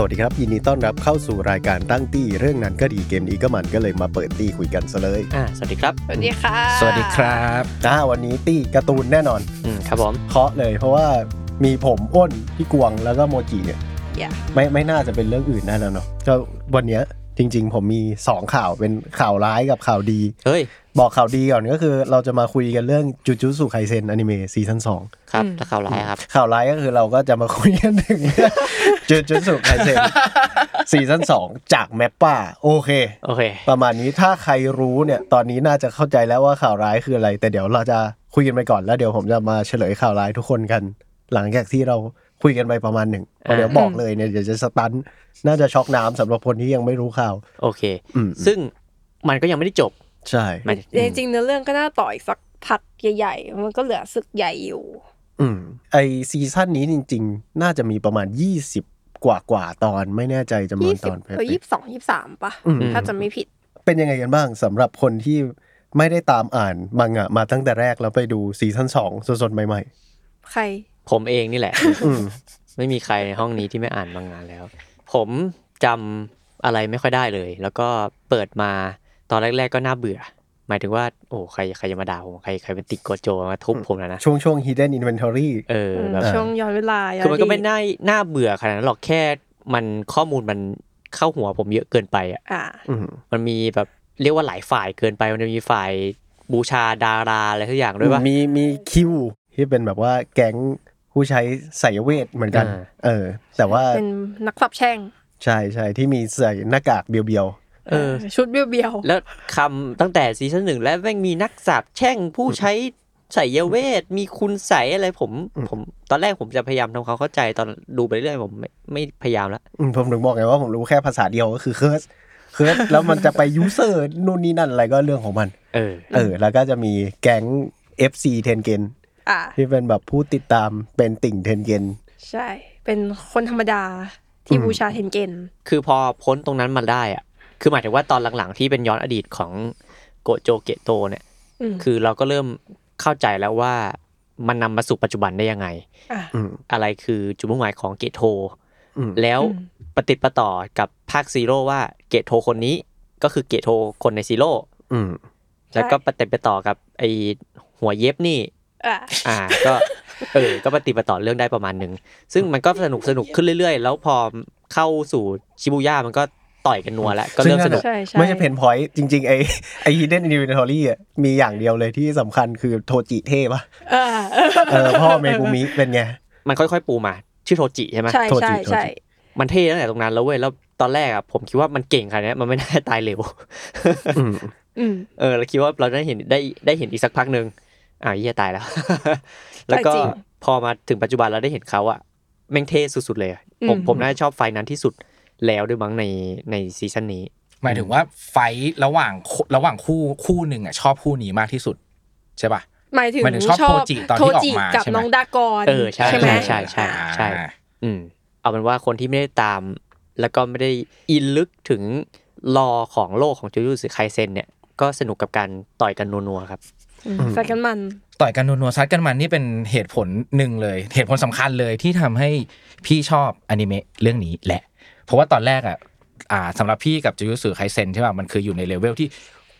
สวัสดีครับ ยินดีต้อนรับเข้าสู่รายการตั้งตี้ เรื่องนั้นก็ดีเกมนี้ก็มันก็เลยมาเปิดตี้คุยกันซะเลยอ่าสวัสดีครับ สวัสดีค่ะ สวัสดีครับอ่าวันนี้ตี้การ์ตูนแน่นอนอืมครับผมเคาะเลยเพราะว่ามีผมอ้นพี่กวงแล้วก็โมจิเนี่ยอย่าไม่ไม่น่าจะเป็นเรื่องอื่นแน่นอนเนาะก็วันเนี้ย จริง ๆ ผมมี2ข่าวเป็นข่าวร้ายกับข่าวดี เฮ้ย บอกข่าวดีก่อนก็คือ เราจะมาคุยกันเรื่องจูจุสึไคเซนอนิเมะ season สองครับถ้าข่าวร้ายครับข่าวร้ายก็คือเราก็จะมาคุยกันถึงจูจุสึไคเซน season สองจาก MAPPA โอเคโอเค ประมาณนี้ถ้าใครรู้เนี่ยตอนนี้น่าจะเข้าใจแล้วว่าข่าวร้ายคืออะไร แต่เดี๋ยวเราจะคุยกันไปก่อนแล้วเดี๋ยวผมจะมาเฉลยข่าวร้ายทุกคนกัน หลังจากที่เรา คุยกันไปประมาณหนึ่งเพราะเดี๋ยวบอกเลยเนี่ยเดี๋ยวจะ stun น่าจะช็อกหนักสำหรับคนที่ยังไม่รู้ข่าว โอเคอืมซึ่งมันก็ยังไม่ได้จบ ใช่หมายจริงๆเนื้อเรื่องก็น่าต่ออีกสักพักใหญ่ๆ มันก็เหลือศึกใหญ่อยู่ อืมไอ season นี้จริง ๆ น่าจะมีประมาณ20กว่ากว่าๆตอนไม่แน่ใจจำนวนยี่ตสิบอนเออยี่สิบสองยี่สิบสามป่ะอืมถ้าจะไม่ผิด เป็นยังไงกันบ้างสำหรับคนที่ไม่ได้ตามอ่านมังงะมาตั้งแต่แรกแล้วไปดูซีซั่นสองสดๆใหม่ใคร ผมเองนี่แหละๆอืมไม่มีใครในห้องนี้ที่ไม่อ่านบางงานแล้ว ผมจำอะไรไม่ค่อยได้เลย แล้วก็เปิดมาตอนแรก ๆ ก็น่าเบื่อ หมายถึงว่า โอ้ใครใครจะมาด่าผมใครใครเป็นติ๊กโกโจมาทุบผมแล้วนะ ช่วงช่วง hidden inventory เออแบบช่วงย้อนเวลาย้คือมันก็ไม่ดีตน่าน่าเบื่อขนาดนั้นหรอกแค่มันข้อมูลมันเข้าหัวผมเยอะเกินไปอะอ่าอืมมันมีแบบเรียกว่าหลายฝ่ายเกินไป มันจะมีฝ่ายบูชาดาราอะไรทุกอย่างด้วยป่ะมีมีคิวที่เป็นแบบว่าแก๊ง ผู้ใช้ไสยเวทเหมือนกันอ่าเออ แต่ว่าเป็นนักสับแช่ง ใช่ใช่ที่มีใส่หน้ากากเบียวเออชุดเบี้ยวแล้วคำตั้งแต่ season หนึ่งแล้วแม่งมีนักสาปแช่งผู้ใช้ไสยเวท มีคุณไสยอะไรผม ผมตอนแรกผมจะพยายามทำความเข้าใจตอนดูไปเรื่อยผมไม่ไม่พยายามแล้วๆอืมผมถึงบอกไงว่าผมรู้แค่ภาษาเดียวก็คือ curse curse แล้วมันจะไป user นู่นนี่นั่นอะไรก็เรื่องของมัน เออ เออ แล้วก็จะมีแก๊ง FC เทนเกนๆอ่า ที่เป็นแบบผู้ติดตามเป็นติ่งเทนเกนใช่ เป็นคนธรรมดาที่อืมบูชาเทนเกนคือพอพ้นตรงนั้นมาได้อะคือหมายถึงว่าตอนหลังๆ ที่เป็นย้อนอดีตของโกโจเกโตเนี่ยอืมคือเราก็เริ่มเข้าใจแล้วว่ามันนำมาสู่ปัจจุบันได้ยังไงอ่าอืมอะไรคือจุดมุ่งหมายของเกโทอืมแล้วอืมปฏิดประต่อกับภาคซีโร่ว่าเกโทคนนี้ก็คือเกโทคนในซีโร่อืมแล้วก็ปฏิดประต่อกับไอหัวเย็บนี่ อ่าอ่า ก็เออก็ปฏิดประต่อเรื่องได้ประมาณหนึ่งซึ่งมันก็สนุกสนุกขึ้นเรื่อยๆ แล้วพอเข้าสู่ชิบูย่ามันก็ต่อยกันนัวแล้วก็เริ่มสนุกใช่ใช่ไม่ใช่เพนพอยต์จริงๆไอไอ hidden inventory อะมีอย่างเดียวเลยที่สำคัญคือโทจิเท่ปะอ่าเออพ่อเมกุมิเป็นไง มันค่อยๆปูมา ชื่อโทจิใช่ไหมใช่โทษทีใช่โทษทีใช่มันเท่ตั้งแต่ตรงนั้นแล้วเว้ยแล้วตอนแรกอะผมคิดว่ามันเก่งขนาดเนี้ยมันไม่น่าตายเร็วอืมอืมเออเราคิดว่าเราได้เห็นได้ได้เห็นอีกสักพักหนึ่ง อ่าเหี้ยตายแล้ว แล้วก็จริงพอมาถึงปัจจุบันเราได้เห็นเขาอะแม่งเท่สุดๆเลยอะผมอืมผมน่าจะชอบไฟนั้นที่สุดแล้วด้วยมั้งในในซีซั่นนี้ หมายถึงว่าไฟท์ระหว่างระหว่างคู่คู่หนึ่งอะชอบคู่นี้มากที่สุด ใช่ป่ะหมายถึงหมายถึงชอบโทจิตอนที่ออกมากับใช่ไหมน้องดากอนเออใช่ไหมใช่ใช่ใช่ใช่อ่าอืมเอาเป็นว่าคนที่ไม่ได้ตาม แล้วก็ไม่ได้อินลึกถึงรอของโลกของจูจูสึไคเซนเนี่ยก็สนุกกับการต่อยกันนัวๆครับ อืมใส่กันมัน ต่อยกันนัวๆซัดกันมันนี่เป็นเหตุผลหนึ่งเลย เหตุผลสำคัญเลยที่ทำให้พี่ชอบอนิเมะเรื่องนี้แหละ เพราะว่าตอนแรกอะอ่าสำหรับพี่กับจูจุสึไคเซนใช่ป่ะมันคืออยู่ในเลเวลที่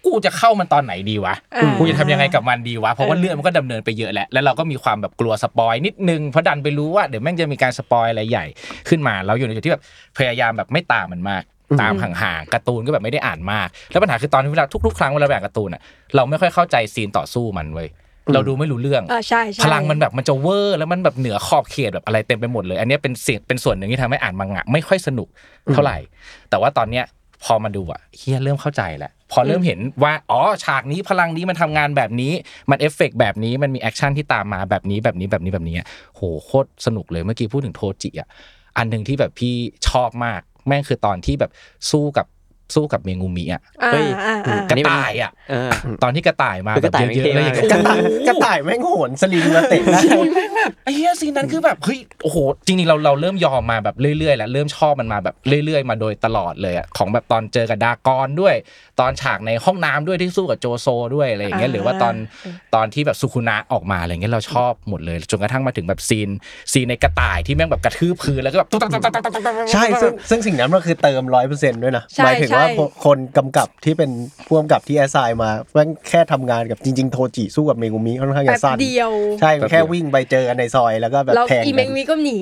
กูจะเข้ามันตอนไหนดีวะอ่ากูจะทำยังไงกับมันดีวะ เพราะว่าเออเรื่องมันก็ดำเนินไปเยอะแล้วแล้วเราก็มีความแบบกลัว spoil นิดนึง เพราะดันไปรู้ว่าเดี๋ยวแม่งจะมีการ spoil อะไรใหญ่ขึ้นมา เราอยู่ในจุดที่แบบพยายามแบบไม่ตามมันมาก ตามห่างๆการ์ตูนก็แบบไม่ได้อ่านมาก แล้วปัญหาคือตอนที่เวลาทุกๆครั้งเวลาอ่านการ์ตูนอะเราไม่ค่อยเข้าใจ scene ต่อสู้มันเว้ยเราดูไม่รู้เรื่องอ่าใช่ใช่พลังมันแบบมันจะเวอร์แล้วมันแบบเหนือขอบเขตแบบอะไรเต็มไปหมดเลย อันเนี้ยเป็นสิ่งเป็นส่วนหนึ่งที่ทำให้อ่านมังงะไม่ค่อยสนุกเท่าไหร่ แต่ว่าตอนเนี้ยพอมาดูอะเหี้ยเริ่มเข้าใจแล้วพอเริ่มเห็นว่าอ๋อฉากนี้พลังนี้มันทำงานแบบนี้ มันเอฟเฟกต์แบบนี้มันมี action ที่ตามมาแบบนี้แบบนี้แบบนี้แบบนี้อะโหโคตรสนุกเลยเมื่อกี้พูดถึงโทจิอะอันหนึ่งที่แบบพี่ชอบมาก แม่งคือตอนที่แบบสู้กับ สู้กับเมงูมิอะอ่าเฮ้ยอ่าอ่ากระต่ายอะเออตอนที่กระต่ายมาคือกแบระบต่ายเยอะๆไม่แล้วเท่อย่างมากเงี้ยกระต่ายกระต่ายแม่งโหนสลิงมาเตะได้โอ้ยแม่งแบบไอ้เหี้ยซีนนั้นคือแบบเฮ้ยโอ้โหจริงๆเราเราเริ่มยอมมาแบบเรื่อยๆแล้วเริ่มชอบมันมาแบบเรื่อย ๆ มาโดยตลอดเลยอะของแบบตอนเจอกับดากอนด้วย ตอนฉากในห้องน้ำด้วยที่สู้กับโจโซด้วยอะไรอย่างเงี้ยอ่าหรือว่าตอนตอนที่แบบสุคุนะออกมาอะไรเงี้ยเราชอบหมดเลยจนกระทั่งมาถึงแบบซีนซีนในกระต่ายที่แม่งแบบกระทืบพื้นแล้วก็แบบตุ๊กตักตักตักตักตักตักใช่ซึ่งซึ่งสิ่งนั้นมันคือเติมร้อยเปอร์เซ็นต์ด้วยนะใช่หมายถึงว่าใช่คนกำกับที่เป็นผู้กำกับที่ assign มาแม่งแค่ทำงานกับจริง ๆ โทจิสู้กับเมกุมิค่อนข้างจะสั้นแป๊บเดียวใช่แค่วิ่งไปเจอกันในซอยแล้วก็แบบแล้วแทงอีเมกังนมีก็หนี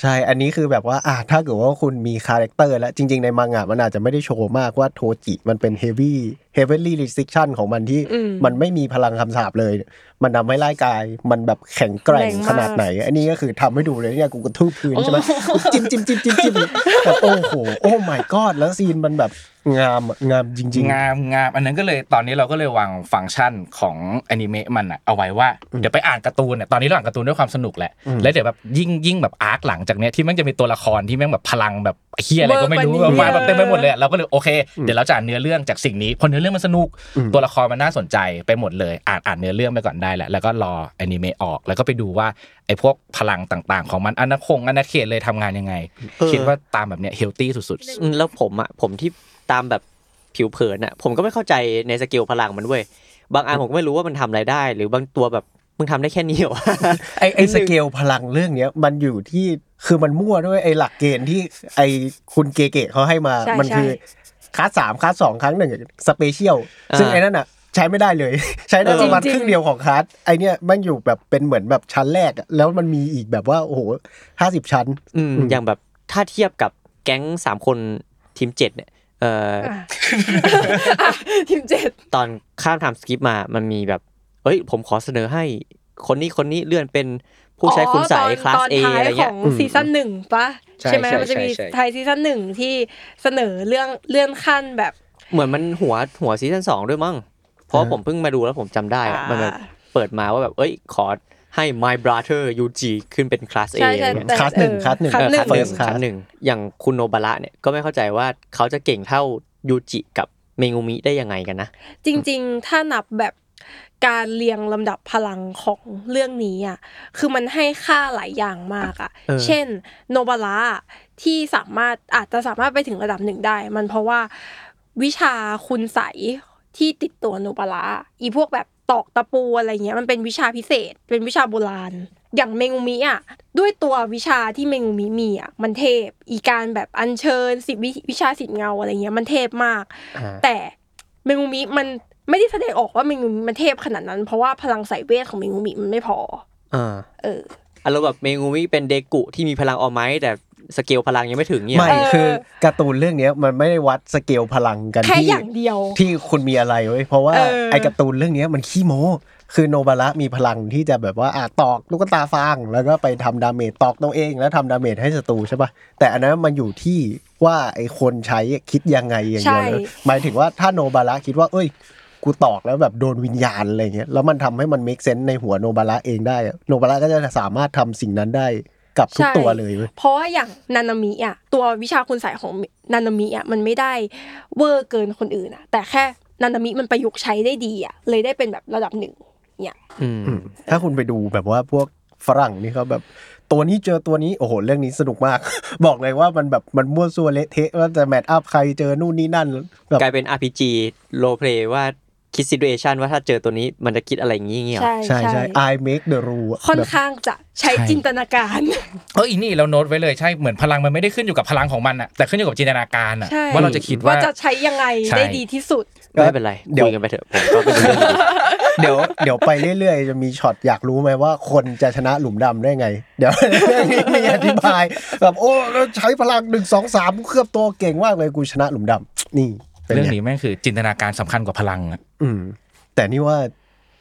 ใช่ อันนี้คือแบบว่าอะถ้าเกิดว่าคุณมี character แล้วจริง ๆ ในมังงะมันอาจจะไม่ได้โชว์มากว่าโทจิมันเป็นเฮฟวี่เฮฟวี่รีส i ิ t ชันของมันที่อืมมันไม่มีพลังคำสาปเลย มันทำให้ร่างกายมันแบบแข็งแกร่งแรงมากขนาดไหน อันนี้ก็คือทำให้ดูเลยเนี่ยกูกระทืบพื้นใช่ไหมกูจิ้มจิ้มจิ้มจิ้มจิ้มแบบโอ้โหโอ้ my god แล้วซีนมันแบบ งามอะงามจริงงามงามอันนั้นก็เลยตอนนี้เราก็เลยวางฟังก์ชันของอนิเมะมันอะเอาไว้ว่าเดี๋ยวไปอ่านการ์ตูนเนี่ยตอนนี้เราอ่านการ์ตูนด้วยความสนุกแหละอืมแล้วเดี๋ยวแบบยิ่งยิ่งแบบอาร์คหลังจากเนี้ยที่แม่งจะมีตัวละครที่แม่งแบบพลังแบบเฮียอะไรก็ไม่รู้เวอร์กว่านี้มาแบบเต็มไปหมดเลยอะเราก็เลยโอเคเดี๋ยวเราจะอ่านเนื้อเรื่องจากสิ่งนี้พอเนื้อเรื่องมันสนุก ตัวละครมันน่าสนใจไปหมดเลย อ่านอ่านเนื้อเรื่องไปก่อนได้แหละแล้วก็รออนิเมะออกแล้วก็ไปดูว่าไอ้พวกพลังต่างๆ ของมันอาณาคงอาณาเขตเลยทำงานยังไงเออคิดว่าตามแบบเนี้ย healthy สุดอืมแล้วผมอะผมที่ ตามแบบผิวเผินอะผมก็ไม่เข้าใจในสเกลพลังมันเว้ยบางอันผมก็ไม่รู้ว่ามันทำอะไรได้ หรือบางตัวแบบมึงทำได้แค่นี้เหรอวะๆไอไอสเกลพลังเรื่องเนี้ยมันอยู่ที่คือมันมั่วด้วยไอหลักเกณฑ์ที่ไอคุณเกเกะเขาให้มาใช่มันคือใช่คลาสสามคลาสสองครั้งหนึ่ง special อ่าซึ่งไอ้นั่นอะใช้ไม่ได้เลย ใช้ได้ประมาณจริงๆครึ่งเดียวของคลาสไอเนี้ยมันอยู่แบบเป็นเหมือนแบบชั้นแรกอะแล้วมันมีอีกแบบว่า โอ้โหห้าสิบชั้นอืมอืมอย่างแบบถ้าเทียบกับแก๊งสามคนทีมเจ็ดเนี่ย เอ่อออะอะทีมเจ็ดตอนข้าม time skip มามันมีแบบเอ้ย ผมขอเสนอให้คนนี้คนนี้เลื่อนเป็นผู้ใช้คุณใสยอ๋อคลาสตอนเอท้ายอะไรขเงี้อยงซีซั่นหนึ่งปะใช่ไหมใช่มันจะมีใช่ใช่ไทยซีซั่นหนึ่งที่เสนอเรื่องเลื่อนขั้นแบบ เหมือนมันหัวหัวซีซั่นสองด้วยมั้งเพราะว่าอ่าผมเพิ่งมาดูแล้วผมจำได้อะอ่ามัมันแบบเปิดมาว่าแบบ เอ้ยขอ ให้ my brother Yuji ขึ้นเป็นคลาส A ใช่อะไรใช่เงี้ยแต่คลาสหนึ่งเออคลาสหนึ่งคลาสหนึ่งเออ first คลาส class หนึ่งอย่างคุณโนบาระเนี่ยก็ไม่เข้าใจว่าเขาจะเก่งเท่ายูจิกับเมงูมิได้ยังไงกันนะ จริง ๆ ถ้านับแบบการเรียงลำดับพลังของเรื่องนี้อะคือมันให้ค่าหลายอย่างมากอะเออเช่น โนบาระที่สามารถอาจจะสามารถไปถึงระดับหนึ่งได้ มันเพราะว่าวิชาคุณใสยที่ติดตัวโนบาระอีพวกแบบ ตอกตะปูอะไรเงี้ยมันเป็นวิชาพิเศษ เป็นวิชาโบราณ อย่างเมงูมิอะด้วยตัววิชาที่เมงูมิมีอะมันเทพ อีการแบบอัญเชิญสิบวิวิชาสิบเงาอะไรเงี้ยมันเทพมากอ่าแต่เมงูมิมันไม่ได้แสดงออกว่าเมงูมิมันเทพขนาดนั้น เพราะว่าพลังสายเวทของเมงูมิมันไม่พออ่าเอออารมณ์แบบเมงูมิเป็นเดกุที่มีพลัง All Might แต่ สเกลพลังยังไม่ถึงเนี่ยไม่เออคือการ์ตูนเรื่องเนี้ยมันไม่ได้วัดสเกลพลังกันแค่ที่อย่างเดียว ที่คุณมีอะไรเว้ยเพราะว่าเออไอการ์ตูนเรื่องเนี้ยมันขี้โม้คือโนบาระมีพลังที่จะแบบว่าอะตอกตุ๊กตาฟางแล้วก็ไปทำ damage ตอกตัวเอง แล้วทำ damage ให้ศัตรูใช่ปะแต่อันนั้นมันอยู่ที่ว่าไอคนใช้คิดยังไงอย่างเดียวเลยหมายถึงว่าถ้าโนบาระคิดว่า เอ้ย กูตอกแล้วแบบโดนวิญญาณอะไรเงี้ยแล้วมันทำให้มัน make sense ในหัวโนบาระเองได้อะโนบาระก็จะสามารถทำสิ่งนั้นได้ กับทุกใช่ตัวเลยเว้ยเพราะว่าอย่างนานามิอะตัววิชาคุณใสยของนานามิอะมันไม่ได้เวอร์เกินคนอื่นอะ แต่แค่นานามิมันประยุกต์ใช้ได้ดีอะเลยได้เป็นแบบระดับหนึ่งเนี่ยอืมอืมถ้าคุณไปดูแบบว่าพวกฝรั่งนี่เขาแบบตัวนี้เจอตัวนี้โอ้โหเรื่องนี้สนุกมาก บอกเลยว่ามันแบบมันมั่วซั่วเละเทะว่าจะแมทอัพใครเจอนู่นนี่นั่นแบบกลายเป็น RPG role play ว่า คิด situation ว่าถ้าเจอตัวนี้มันจะคิดอะไรอย่างงี้เงี้ยเหรอใช่ใช่ใช่ I make the rule ค่อนแบบข้างจะใช้จินตนาการๆเอออีนี่เราโน้ตไว้เลยใช่เหมือนพลังมันไม่ได้ขึ้นอยู่กับพลังของมันอะแต่ขึ้นอยู่กับจินตนาการอะใช่ว่าเราจะคิดว่าว่าจะใช้ยังไงใช่ได้ดีที่สุดไม่เป็นไรเดี๋ยวคุยกันไปเถอะผมก็เป็นเรื่องดีเดี๋ยวเดี๋ยวไปเรื่อยๆ จะมีช็อตอยากรู้ไหมว่าคนจะชนะหลุมดำได้ไง เดี๋ยวเรื่องนี้มีอธิบายแบบโอ้แล้วใช้พลังหนึ่งสองสามเคลือบตัวเก่งมากเลยกูชนะหลุมดำนี่ป็น เรื่องไนี้แม่งคือจินตนาการสำคัญกว่าพลังอะอืม แต่นี่ว่า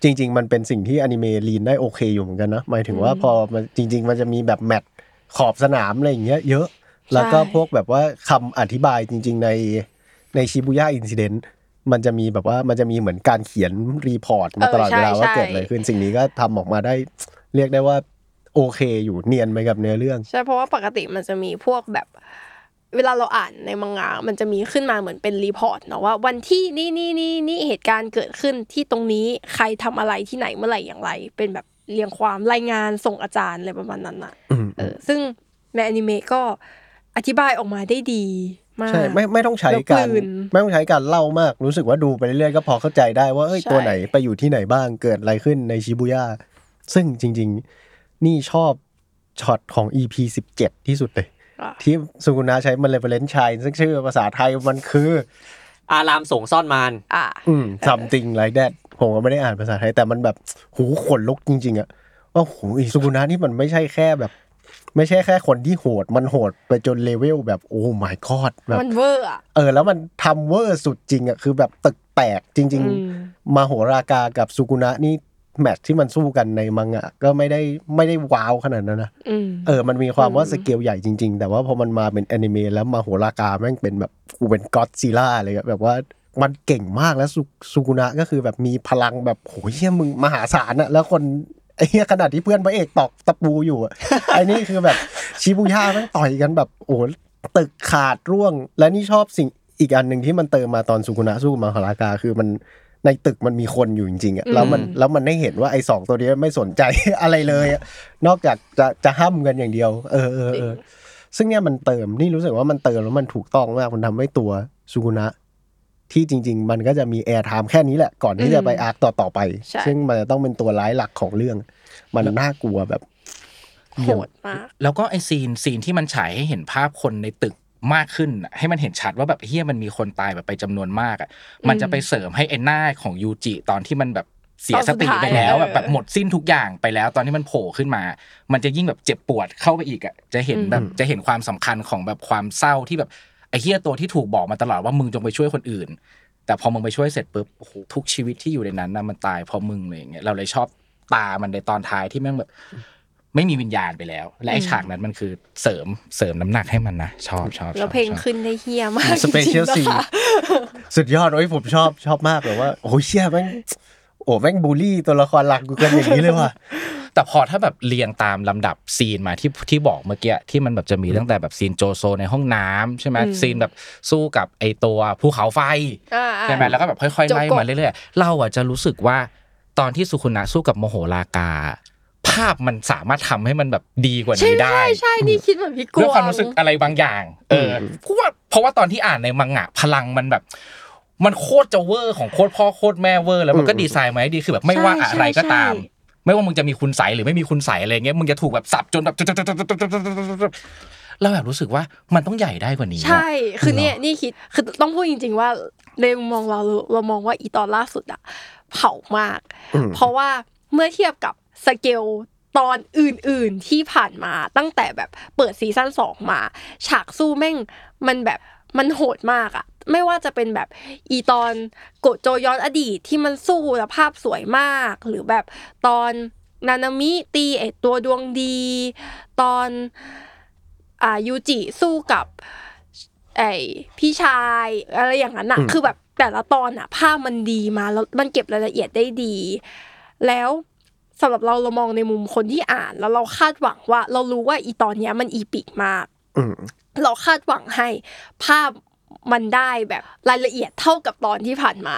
จริง ๆ มันเป็นสิ่งที่อนิเมะลีนได้โอเคอยู่เหมือนกันนะหมายถึงว่าพอมันจริง ๆ มันจะมีแบบแมตช์ขอบสนามอะไรอย่างเงี้ยเยอะ แล้วก็พวกแบบว่าคำอธิบายจริง ๆ ในในชิบุย่า Incident มันจะมีแบบว่ามันจะมีเหมือนการเขียน report มาตลอดเออเวใช่ลาว่าใช่เกิดอะไรขึ้นสิ่งนี้ก็ทำออกมาได้ เรียกได้ว่าโอเคอยู่เนียนไปกับเนื้อเรื่อง ใช่เพราะว่าปกติมันจะมีพวกแบบ เวลาเราอ่านในมังงะมันจะมีขึ้นมาเหมือนเป็น report เนาะว่าวันที่นี่นี่นี่นี่เหตุการณ์เกิดขึ้นที่ตรงนี้ใครทำอะไรที่ไหนเมื่อไหร่อย่างไร เป็นแบบเรียงความรายงานส่งอาจารย์อะไรประมาณนั้นอะอืมเออซึ่งในอนิเมะก็อธิบายออกมาได้ดีมากใช่ไม่ไม่ต้องใช้แล้วการเกริ่นไม่ต้องใช้การเล่ามาก รู้สึกว่าดูไปเรื่อยๆก็พอเข้าใจได้ว่าเอ้ยใช่ตัวไหนไปอยู่ที่ไหนบ้างเกิดอะไรขึ้นในชิบูย่าซึ่งจริง ๆ นี่ชอบช็อตของ EP 17 ที่สุดเลยอะ ที่สุกุนาใช้ Malevolent Shrine ซึ่งชื่อภาษาไทยมันคือ อารามสงฆ์ซ่อนมารอะอืม something like that ผมก็ไม่ได้อ่านภาษาไทย แต่มันแบบหูขนลุกจริง ๆอะว่าหูอีสุกุนะนี่มันไม่ใช่แค่แบบ ไม่ใช่แค่คนที่โหด มันโหดไปจนเลเวลแบบโอ้ my god แบบมันเวอร์อะเออ แล้วมันทำเวอร์สุดจริงอะคือแบบตึกแตกจริงอืมๆมาโหรากากับสุกุนะนี่ match ที่มันสู้กันในมังงะก็ไม่ได้ไม่ได้ว้าวขนาดนั้นนะอืมเออ มันมีความว่าอืมสเกลใหญ่จริง ๆ แต่ว่าพอมันมาเป็นแอนิเมะแล้วมาโหรากาแม่งเป็นแบบกูเป็นก็อดซิล่าเลยอะแบบว่ามันเก่งมากแล้วสุสุกุนะก็คือแบบมีพลังแบบโหเฮียมึงมหาศาลอะแล้วคนไอ้เหี้ยขนาดที่เพื่อนพระเอกตอกตะปูอยู่อะไอ้นี่คือแบบชิบุย่าแม่งต่อยกันแบบโอ้โหตึกขาดร่วง และนี่ชอบสิ่งอีกอันหนึ่งที่มันเติมมาตอนสุกุนะสู้กับมาหารากาคือมัน ในตึกมันมีคนอยู่จริงๆอะแล้วมันอืมแล้วมันได้เห็นว่าไอ้สองตัวนี้ไม่สนใจอะไรเลยอะนอกจากจะจะห้ามกันอย่างเดียว เออเออเออซึ่งเนี่ยมันเติมนี่รู้สึกว่ามันเติมแล้วมันถูกต้องมากมันทำให้ตัวสุกุนะที่จริง ๆ มันก็จะมี airtime แค่นี้แหละก่อนที่จะไป arc ต่อต่อๆไปใช่ซึ่งมันจะต้องเป็นตัวร้ายหลักของเรื่อง มันน่ากลัวแบบโหดมากแล้วก็ไอ scene scene ที่มันฉายให้เห็นภาพคนในตึก มากขึ้นน่ะให้มันเห็นชัดว่าแบบเหี้ยมันมีคนตายแบบไปจำนวนมากอะมันจะไปเสริมให้ไอ้หน้าของยูจิตอนที่มันแบบเสียสติไปแล้วตอนสุดท้ายแบบแบบหมดสิ้นทุกอย่างไปแล้ว ตอนที่มันโผล่ขึ้นมา มันจะยิ่งแบบเจ็บปวดเข้าไปอีกอะจะเห็นแบบจะเห็นความสำคัญของแบบความเศร้าที่แบบไอ้เหี้ยตัวที่ถูกบอกมาตลอดว่ามึงจงไปช่วยคนอื่น แต่พอมึงไปช่วยเสร็จปุ๊บโอ้โหทุกชีวิตที่อยู่ในนั้นนะมันตายเพราะมึงเลยอย่างเงี้ยเราเลยชอบตามันในตอนท้ายที่แม่งแบบ ไม่มีวิญญาณไปแล้ว และไอ้ฉากนั้นมันคือเสริมเสริมน้ำหนักให้มันนะ ชอบชอบชอบแล้วเพลงชอบขึ้นได้เหี้ยมาก special จริงๆนะคะสุดยอดโอ้ยผมชอบชอบมากเลยว่าโอ้ยเชี่ยแม่งโอ้แม่งบูลลี่ตัวละครหลักกูกันอย่างนี้เลยว่ะแต่พอถ้าแบบเรียงตามลำดับ scene มาที่ที่บอกเมื่อกี้ที่มันแบบจะมีตั้งแต่แบบ scene โจโซในห้องน้ำใช่ไหมอืม scene แบบสู้กับไอตัวภูเขาไฟอ่าๆใช่ไหมแล้วก็แบบค่อยๆไล่โจโกะมาเรื่อยๆเราอะจะรู้สึกว่าตอนที่สุคุนะสู้กับโมโหลากา ภาพมันสามารถทำให้มันแบบดีกว่าใช่นี้ได้ ใช่ใช่ใช่นี่คิดเหมือนพี่กวงด้วยความรู้สึกอะไรบางอย่าง เออเพราะว่าเพราะว่าตอนที่อ่านในมังงะพลังมันแบบ มันโคตรจะเวอร์ของโคตรพ่อโคตรแม่เวอร์แล้วมันก็ดีไซน์มาให้ดีคือแบบไม่ว่าอะไรก็ตาม ไม่ว่ามึงจะมีคุณไสยหรือไม่มีคุณไสยอะไรเงี้ยมึงจะถูกแบบสับจนแบบเราแบบรู้สึกว่ามันต้องใหญ่ได้กว่านี้อะใช่ คือเนี่ยนี่คิด คือต้องพูดจริง ๆ ว่าในมุมมองเราเรามองว่าอีตอนล่าสุดอะเผามากอืมเพราะว่าเมื่อเทียบกับ สเกลตอนอื่นๆที่ผ่านมาตั้งแต่แบบเปิดซีซั่นสองมา ฉากสู้แม่งมันแบบมันโหดมากอะไม่ว่าจะเป็นแบบอีตอนโกโจย้อนอดีตที่มันสู้แล้วภาพสวยมาก หรือแบบตอนนานามิตีไอตัวดวงดี ตอนอ่ายูจิสู้กับไอพี่ชายอะไรอย่างนั้นอะอืมคือแบบแต่ละตอนอะภาพมันดีมาแล้วมันเก็บรายละเอียดได้ดี แล้ว สำหรับเราเรามองในมุมคนที่อ่าน แล้วเราคาดหวังว่า เรารู้ว่าอีตอนเนี้ยมันอีปิกมากอืมเราคาดหวังให้ภาพมันได้แบบรายละเอียดเท่ากับตอนที่ผ่านมา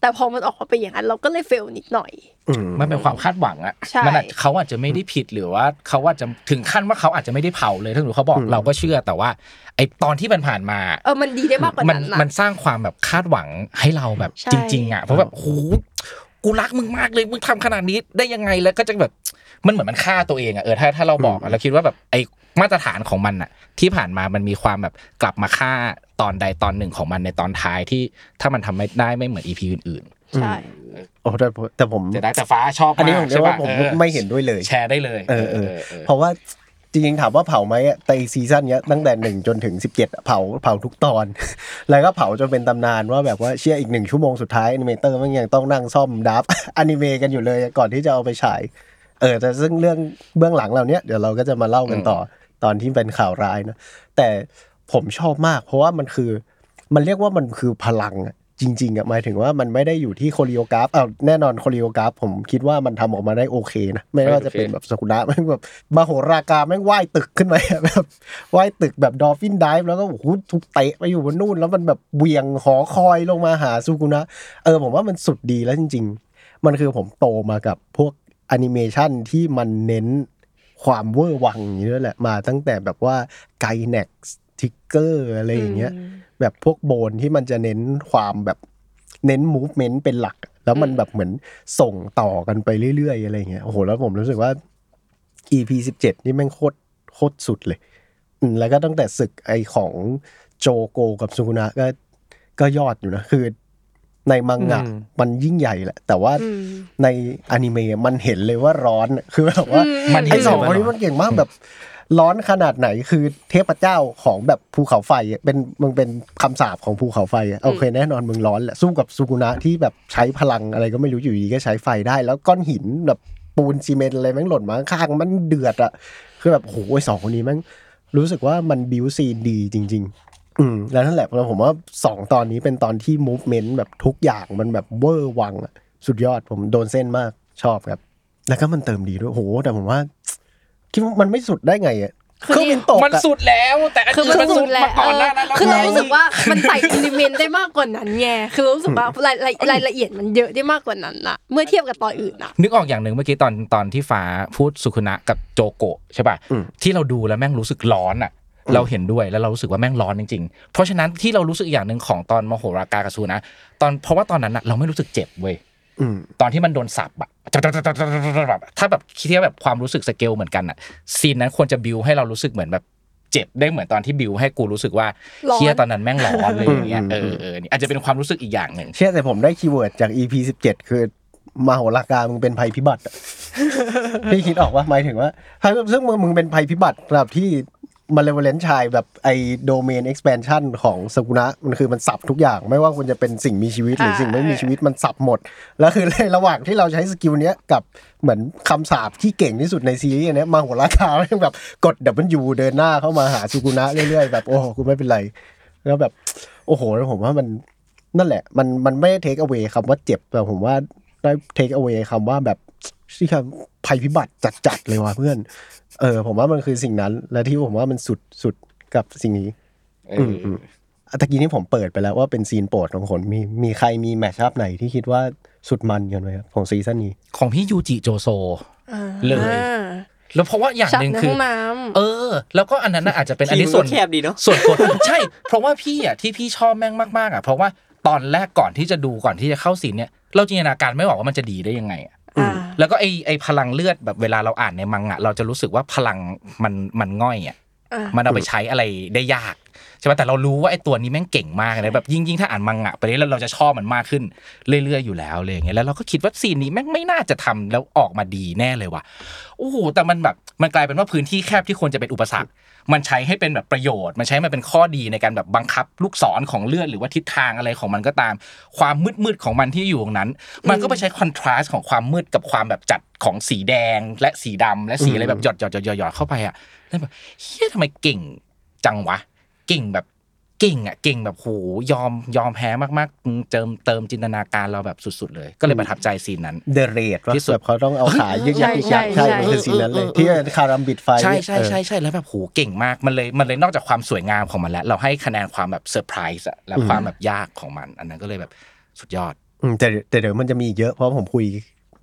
แต่พอมันออกมาเป็นอย่างนั้น เราก็เลยเฟลนิดหน่อยอืมมันเป็นความคาดหวังอะใช่มันอาจเขาอาจจะไม่ได้ผิดหรือว่าเขาอาจจะถึงขั้นว่าเขาอาจจะไม่ได้เผาเลยถ้าหนูเขาบอกอืมเราก็เชื่อแต่ว่า ไอตอนที่มันผ่านมา เออมันดีได้มากกว่ามันนั้นนะมันสร้างความแบบคาดหวังให้เราแบบใช่จริง ๆอะเพราะแบบโห กูรักมึงมากเลยมึงทำขนาดนี้ได้ยังไงแล้วก็จะแบบมันเหมือนมันฆ่าตัวเองอะเออถ้าถ้าเราบอกอะเราคิดว่าแบบไอมาตรฐานของมันอะที่ผ่านมามันมีความแบบกลับมาฆ่าตอนใดตอนหนึ่งของมันในตอนท้ายที่ถ้ามันทำไม่ได้ไม่เหมือน EP อื่นใช่โอ้แต่แต่ผมๆจะได้แต่ฟ้าชอบอันนี้มาผกมใช่เรียกปะว่าผมออไม่เห็นด้วยเลย แชร์ได้เลย เออเออเออเพราะว่า จริงๆถามว่าเผาไหมอะแต่ซีซั่นเนี้ยตั้งแต่หนึ่งจนถึงสิบเจ็ดเผาเผาทุกตอน แล้วก็เผาจนเป็นตำนานว่าแบบว่าเชื่ออีกหนึ่งชั่วโมงสุดท้าย animator มันยังต้องนั่งซ่อมดับอนิเมะกันอยู่เลยก่อนที่จะเอาไปฉายเออแต่ซึ่งเรื่องเบื้องหลังเราเนี้ยเดี๋ยวเราก็จะมาเล่ากันต่อตอนที่เป็นข่าวร้ายนะแต่ผมชอบมาก เพราะว่ามันคือ มันเรียกว่ามันคือพลังอะ จจริงๆอะหมายถึงว่ามันไม่ได้อยู่ที่ choreograph เอาแน่นอน choreograph ผมคิดว่ามันทำออกมาได้โอเคนะไม่ว่าจะเป็นแบบสุกุนะแม่งแบบมโหรากาแม่งว่ายตึกขึ้นมาแบบว่ายตึกแบบ dolphin dive แล้วก็โอ้โหทุกเตะไปอยู่บนนู่น แล้วมันแบบเบี่ยงหอคอยลงมาหาซูกุนะเออผมว่ามันสุดดีแล้วจริง ๆ มันคือผมโตมากับพวกแอนิเมชันที่มันเน้นความเวอร์วังอย่างนี้ด้วยแหละมาตั้งแต่แบบว่า Gainax Trigger อะไรอย่างเงี้ย แบบพวก Bones ที่มันจะเน้นความแบบเน้น movement เป็นหลัก แล้วมันแบบเหมือนส่งต่อกันไปเรื่อยๆอะไรอย่างเงี้ยโอ้โหแล้วผมรู้สึกว่า EP สิบเจ็ดนี่แม่งโคตรโคตรสุดเลยอืมแล้วก็ตั้งแต่ศึกไอของโจโกกับซูกุนะก็ก็ยอดอยู่นะ คือในมังงะอืมมันยิ่งใหญ่แหละ แต่ว่าอืมในอนิเมะมันเห็นเลยว่าร้อนคือแบบว่ามันไอเห็นสองเลยคนนี้ว่าร้อนมันเก่งมากแบบ ร้อนขนาดไหนคือเทพเจ้าของแบบภูเขาไฟอะเป็นมึงเป็นคำสาปของภูเขาไฟอะโอเคแน่นอนมึงร้อนแหละสู้กับซูกุนะที่แบบใช้พลังอะไรก็ไม่รู้อยู่ดีก็ใช้ไฟได้ แล้วก้อนหินแบบปูนซีเมนต์อะไรแม่งหล่นมาข้างๆมันเดือดอะคือแบบโหไอสองคนนี้แม่งรู้สึกว่ามัน build scene ดีจริง ๆ อืมแล้วนั่นแหละแล้วผมว่าสองตอนนี้เป็นตอนที่ movement แบบทุกอย่างมันแบบเวอร์วังอะสุดยอดผมโดนเส้นมากชอบครับ แล้วก็มันเติมดีด้วยโหแต่ผมว่า คิดว่ามันไม่สุดได้ไงอะคือเครื่องบินตกมันอะ สุดแล้วแต่อันคืออื่มันนมันสุสุดดแหละมาก่อนหน้านั้นแล้วคือเราไงรู้สึกว่ามันใส่ element ได้มากกว่านั้นไงคือรู้สึกว่ารายรายรายละเอียดมันเยอะได้มากกว่านั้นอะเมื่อเทียบกับตอนอื่นอะนึกออกอย่างหนึ่งเมื่อกี้ตอนตอนที่ฟ้าพูดสุคุนะกับโจโกะใช่ป่ะอืม ที่เราดูแล้วแม่งรู้สึกร้อนอะ เราเห็นด้วยแล้วเรารู้สึกว่าแม่งร้อนจริงๆ เพราะฉะนั้นที่เรารู้สึกอย่างหนึ่งของตอนมโหรากากับสุกุนะ ตอนเพราะว่าตอนนั้นอะเราไม่รู้สึกเจ็บเว้ยอืม ตอนที่มันโดนสับอะแบบถ้าแบบคิดว่าแบบความรู้สึกสเกลเหมือนกันอะ scene นั้นควรจะบิวให้เรารู้สึกเหมือนแบบเจ็บได้เหมือนตอนที่บิวให้กูรู้สึกว่าเคียตอนนั้นแม่งร้อนเลยอย่างเงี้ยเออเออนี่อาจจะเป็นความรู้สึกอีกอย่างหนึ่งเชื่อแต่ผมได้ keyword จาก EP สิบเจ็ดคือมาโหรากามึงเป็นภัยพิบัติพี่คิดออกว่าหมายถึงว่าซึ่งมึงมึงเป็นภัยพิบัติแบบที่ Malevolent Shrine แบบไอ Domain Expansion ของสกุนะมันคือมันสับทุกอย่าง ไม่ว่าคุณจะเป็นสิ่งมีชีวิตหรือสิ่งไม่มีชีวิตมันสับหมด แล้วคือในระหว่างที่เราใช้ skill เนี้ยกับเหมือนคำสาปที่เก่งที่สุดในซีรีส์เนี้ยมาโหรากาแม่งแบบกด W เดินหน้าเข้ามาหาสุกุนะเรื่อยๆแบบโอ้โหกูไม่เป็นไร แล้วแบบโอ้โหแล้วผมว่ามันนั่นแหละ มันมันไม่ได้ takeaway คำว่าเจ็บแต่ผมว่าได้ takeaway คำว่าแบบที่คำ ภัยพิบัติจัดๆเลยว่ะเพื่อน เออ ผมว่ามันคือสิ่งนั้น และที่ผมว่ามันสุดสุดกับสิ่งนี้ อืมอืมอะตะกี้นี้ผมเปิดไปแล้วว่าเป็น scene โปรดของคนมีมีใครมี match up ไหนที่คิดว่าสุดมันกันไหมครับของซีซั่นนี้ ของพี่ยูจิโจโซเลยอ่าแล้วเพราะว่าอย่างฉากหนึ่งในคืห้อองน้ำเออ แล้วก็อันนั้นน่ะอาจจะเป็นอันนี้ทีมส่วนก็แคบดีเนอะส่วนตัวใช่ เพราะว่าพี่อะที่พี่ชอบแม่งมากๆอะเพราะว่าตอนแรกก่อนที่จะดูก่อนที่จะเข้าซีนเนี่ยเราจินตนาการไม่ออกว่ามันจะดีได้ยังไงอะอ่า แล้วก็ไอไอพลังเลือดแบบเวลาเราอ่านในมังงะเราจะรู้สึกว่าพลังมันมันง่อยอะอ่า มันเอาไปใช้อะไรได้ยากใช่ไหมแต่เรารู้ว่าไอ้ตัวนี้แม่งเก่งมากเลยแบบยิ่งยิ่งถ้าอ่านมังงะไปเรื่อยๆเราจะชอบมันมากขึ้นเรื่อยๆอยู่แล้วเลยอย่างเงี้ยแล้วเราก็คิดว่าซีนนี้แม่งไม่น่าจะทำแล้วออกมาดีแน่เลยว่ะโอ้โหแต่มันแบบมันกลายเป็นว่าพื้นที่แคบที่ควรจะเป็นอุปสรรค มันใช้ให้เป็นแบบประโยชน์ มันใช้มันเป็นข้อดีในการแบบบังคับลูกศรของเลือดหรือว่าทิศทางอะไรของมันก็ตาม ความมืดๆของมันที่อยู่ตรงนั้น มันก็ไปใช้คอนทราสต์ของความมืดกับความแบบจัดของสีแดงและสีดำและสีอะไรแบบหยดหยดหยดหยดหยดเข้าไปอะ แล้วแบบเฮียทำไมเก่งจังวะ เก่งแบบเก่งอะเก่งแบบโหยอมยอมแพ้มากๆ เติมเติมจินตนาการเราแบบสุดๆเลย ก็เลยประทับใจซีนนั้นเดเรดว่าที่สุดแบบเขาต้องเอาขายึกยักยึกยักใช่ใช่ใช่มันคือ scene นั้นเลยเออเออที่ karambit ไฟใช่ใช่เออใช่ใช่แล้วแบบโหเก่งมากมันเลยมันเลยนอกจากความสวยงามของมันแล้ว เราให้คะแนนความแบบเซอร์ไพรส์อะและความแบบยากของมัน อันนั้นก็เลยแบบสุดยอดอืมแต่แต่เดี๋ยวมันจะมีอีกเยอะเพราะผมคุย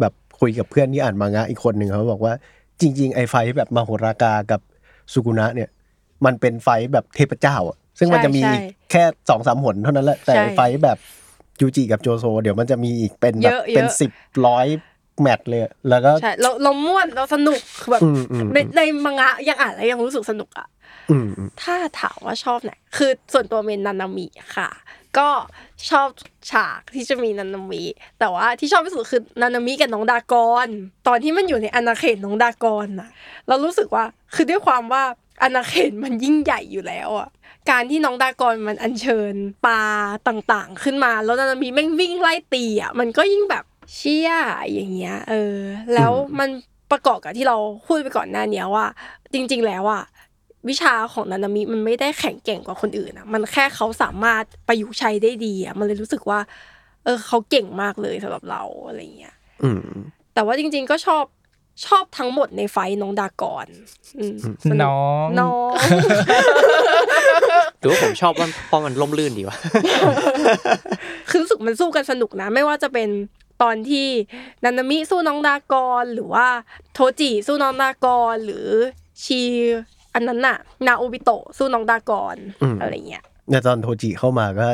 แบบคุยกับเพื่อนที่อ่านมังงะอีกคนหนึ่งเขาบอกว่าจริง ๆ ไอ้ fight แบบมาโหรากากับ สุกุนะเนี่ยมันเป็น fight แบบเทพเจ้าอะซึ่งมันจะมีใช่แค่สองสามหนเท่านั้นแหละแต่ใช่ fight แบบยูจิกับโจโซ เดี๋ยวมันจะมีอีกเป็นแบบเยอะๆเป็นสิบร้อยแมตช์เลยอะแล้วก็ใช่เราเราม่วนเราสนุกคือแบบอืมอืมในในมังงะยังอ่านแล้วยังรู้สึกสนุกอะอืมอืมถ้าถามว่าชอบไหนคือส่วนตัวเมนนันนามิค่ะ ก็ชอบฉากที่จะมีนันนามิ แต่ว่าที่ชอบที่สุดคือนันนามิกับน้องดากอน ตอนที่มันอยู่ในอาณาเขตน้องดากอนน่ะเรารู้สึกว่าคือด้วยความว่าอาณาเขตมันยิ่งใหญ่อยู่แล้วอะการที่น้องดากอนมันอัญเชิญปลาต่างๆ ขึ้นมา แล้วนันนามิแม่งวิ่งไล่ตีอะมันก็ยิ่งแบบเชี่ยอย่างเงี้ยเออ แล้วมันประกอบกับที่เราพูดไปก่อนหน้านี้ว่า จริง ๆ แล้วอะ วิชาของนานามิมันไม่ได้แข็งแกร่งกว่าคนอื่นอะมันแค่เขาสามารถประยุกต์ใช้ได้ดีอะมันเลยรู้สึกว่า เออเขาเก่งมากเลยสำหรับเราอะไรเงี้ยอืมแต่ว่าจริง ๆ ก็ชอบชอบทั้งหมดในไฟท์น้องดากอนอืมสกน้องน้องหรือว่าผมชอบว่าเพราะมันล่มลื่นดีวะคือรู้สึกมันสู้กันสนุกนะ ไม่ว่าจะเป็นตอนที่นานามิสู้น้องดากอนหรือว่าโทจิสู้น้องดากอนหรือชี อันนั้นน่ะ นาโอบิโตะสู้น้องดากอนอืมอะไรเงี้ยในตอนโทจิเข้ามาก็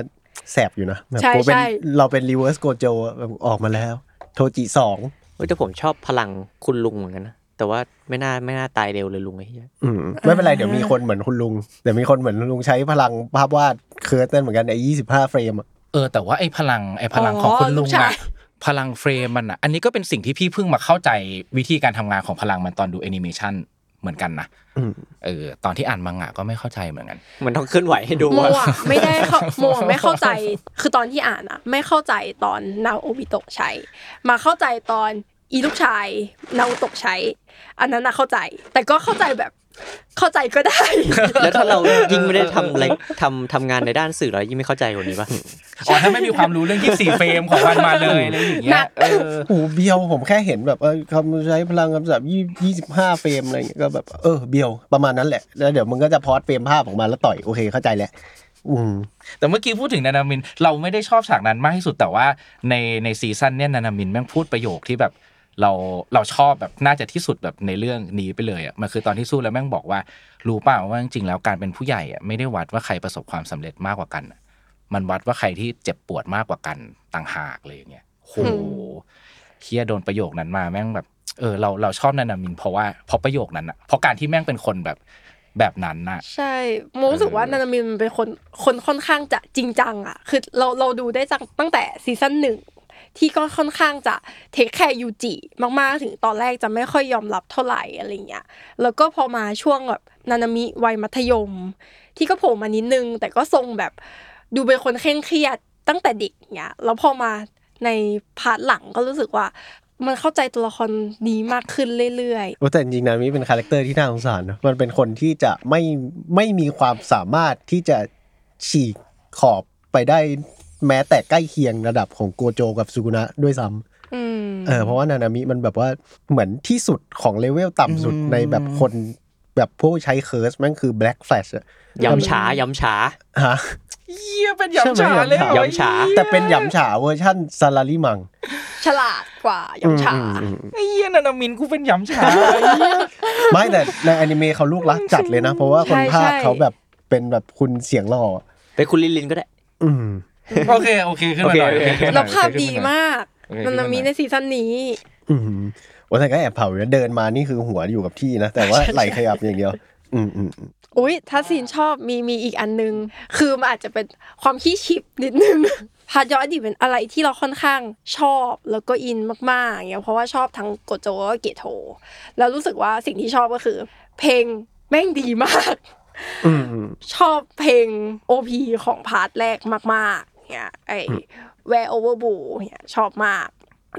แสบอยู่นะแบบใช่โอ้เป็นใช่เราเป็น reverse โกโจแบบออกมาแล้ว โทจิสองเฮ้ยแต่ผมชอบพลังคุณลุงเหมือนกันนะแต่ว่าไม่น่าไม่น่าตายเร็วเลยลุงไอ้เหี้ยอืมไม่เป็นไรเดี๋ยวมีคนเหมือนคุณลุงเดี๋ยวมีคนเหมือนคุณลุงใช้พลังภาพวาดเคิร์ดนั่นเหมือนกันไอ้ยี่สิบห้าเฟรมอะเออแต่ว่าไอ้พลังไอ้พลังของคุณลุงใช่อะพลังเฟรมมันอะอันนี้ก็เป็นสิ่งที่พี่เพิ่งมาเข้าใจวิธีการทำงานของพลังมันตอนดูแอนิเมชัน เหมือนกันนะอืมเออตอนที่อ่านมังงะก็ไม่เข้าใจเหมือนกันมันต้องเคลื่อนไหวให้ดูโมว่าอะไม่ได้เข้าโมอะไม่เข้าใจ คือตอนที่อ่านอะ ไม่เข้าใจตอนนาโอบิโตะใช้ มาเข้าใจตอนอีลูกชายนาโอโตะใช้ อันนั้นน่ะเข้าใจ แต่ก็เข้าใจแบบ เข้าใจก็ได้ แล้วถ้าเรายิ่งไม่ได้ทำอะไรทำทำงานในด้านสื่อเรายิ่งไม่เข้าใจกว่านี้ปะอ๋อถ้าไม่มีความรู้เรื่อง24เฟรมของมันมาเลยอะไรอย่างเงี้หนัยกเออโอ้โหเบียวผมแค่เห็นแบบเออคำใช้พลังคำศัพท์ยี่ยี่สิบห้าเฟรมอะไรอย่างเงี้ยก็แบบเออเบียวประมาณนั้นแหละแล้วเดี๋ยวมึงก็จะพอดเฟรมภาพออกมาแล้วต่อยโอเคเข้าใจแล้วอืมแต่เมื่อกี้พูดถึงนานามิน เราไม่ได้ชอบฉากนั้นมากที่สุดแต่ว่าในในซีซั่นเนี่ยนานามินแม่งพูดประโยคที่แบบ เราเราชอบแบบน่าจะที่สุดแบบในเรื่องนี้ไปเลยอะมันคือตอนที่สู้แล้วแม่งบอกว่า รู้เปล่าว่าจริงๆแล้วการเป็นผู้ใหญ่อะไม่ได้วัดว่าใครประสบความสำเร็จมากกว่ากันอะมันวัดว่าใครที่เจ็บปวดมากกว่ากันต่างหากเลยอย่างเงี้ยโหอืมเฮียโดนประโยคนั้นมาแม่งแบบเออเราเราชอบนานามินเพราะว่าเพราะประโยคนั้นอะเพราะการที่แม่งเป็นคนแบบแบบนั้นน่ะ ใช่โมรู้สึกว่านานามินมันเป็นคนคนค่อนข้างจะจริงจังอะ คือเราเราดูได้จังตั้งแต่ซีซั่นหนึ่ง ที่ก็ค่อนข้างจะ take care ยูจิมากๆ ถึงตอนแรกจะไม่ค่อยยอมรับเท่าไหร่อะไรเงี้ยแล้วก็พอมาช่วงแบบนานามิวัยมัธยม ที่ก็โผล่มานิดนึง แต่ก็ทรงแบบดูเป็นคนเคร่งเครียดตั้งแต่เด็กเงี้ยแล้วพอมาใน part หลังก็รู้สึกว่ามันเข้าใจตัวละครดีมากขึ้นเรื่อยโอ้แต่จริงๆนะมิเป็น character ที่น่าสงสารนะมันเป็นคนที่จะไม่ไม่มีความสามารถที่จะฉีกขอบไปได้ แม้แต่ใกล้เคียงระดับของโกโจกับซูกุนะด้วยซ้ำๆอืมเออเพราะว่านานามิมันแบบว่าเหมือนที่สุดของเลเวลต่ำสุดในแบบคนแบบผู้ใช้ curse แม่งคือ Black Flash อะย้ำช้าย้ำช้าฮะเฮียเป็นใช่ยำไหมฉาเลยเหรอยำฉาแต่เป็นหยำฉา version salaryman ฉลาดกว่ายำฉาอืมอืมอืมไอ้เฮียนานามินกูเป็นยำฉาไม่แต่ในอนิเมะเขาลูกรักจัดเลยนะ เพราะว่าคนภาคเขาแบบเป็นแบบคุณเสียงหล่อไปคุณลินลินก็ได้ อืม โอเคโอเคขึ้นมาหน่อยโอเคขึ้นมแล้วหน่อยภาพดีมาก โอเคมันมีในซีซั่นนี้ อืมว่าแต่ก็แอบเผาอยู่นะเดินมานี่คือหัวอยู่กับที่นะ แต่ว่าไหลขยับอย่างเดียว อืมอืมอืมอุ้ยถ้าซีนชอบมีมีอีกอันนึง คือมันอาจจะเป็นความขี้ ship นิดนึง part ย้อนอดีตเป็นอะไรที่เราค่อนข้างชอบแล้วก็อินมากๆอย่างเงี้ยเพราะว่าชอบทั้งโกโจแล้วก็เกโท แล้วรู้สึกว่าสิ่งที่ชอบก็คือ เพลงแม่งดีมาก อืมอืมชอบเพลง OP ของ part แรกมากๆ เนี่ยไอ้ Where Our Blue เนี่ยชอบมาก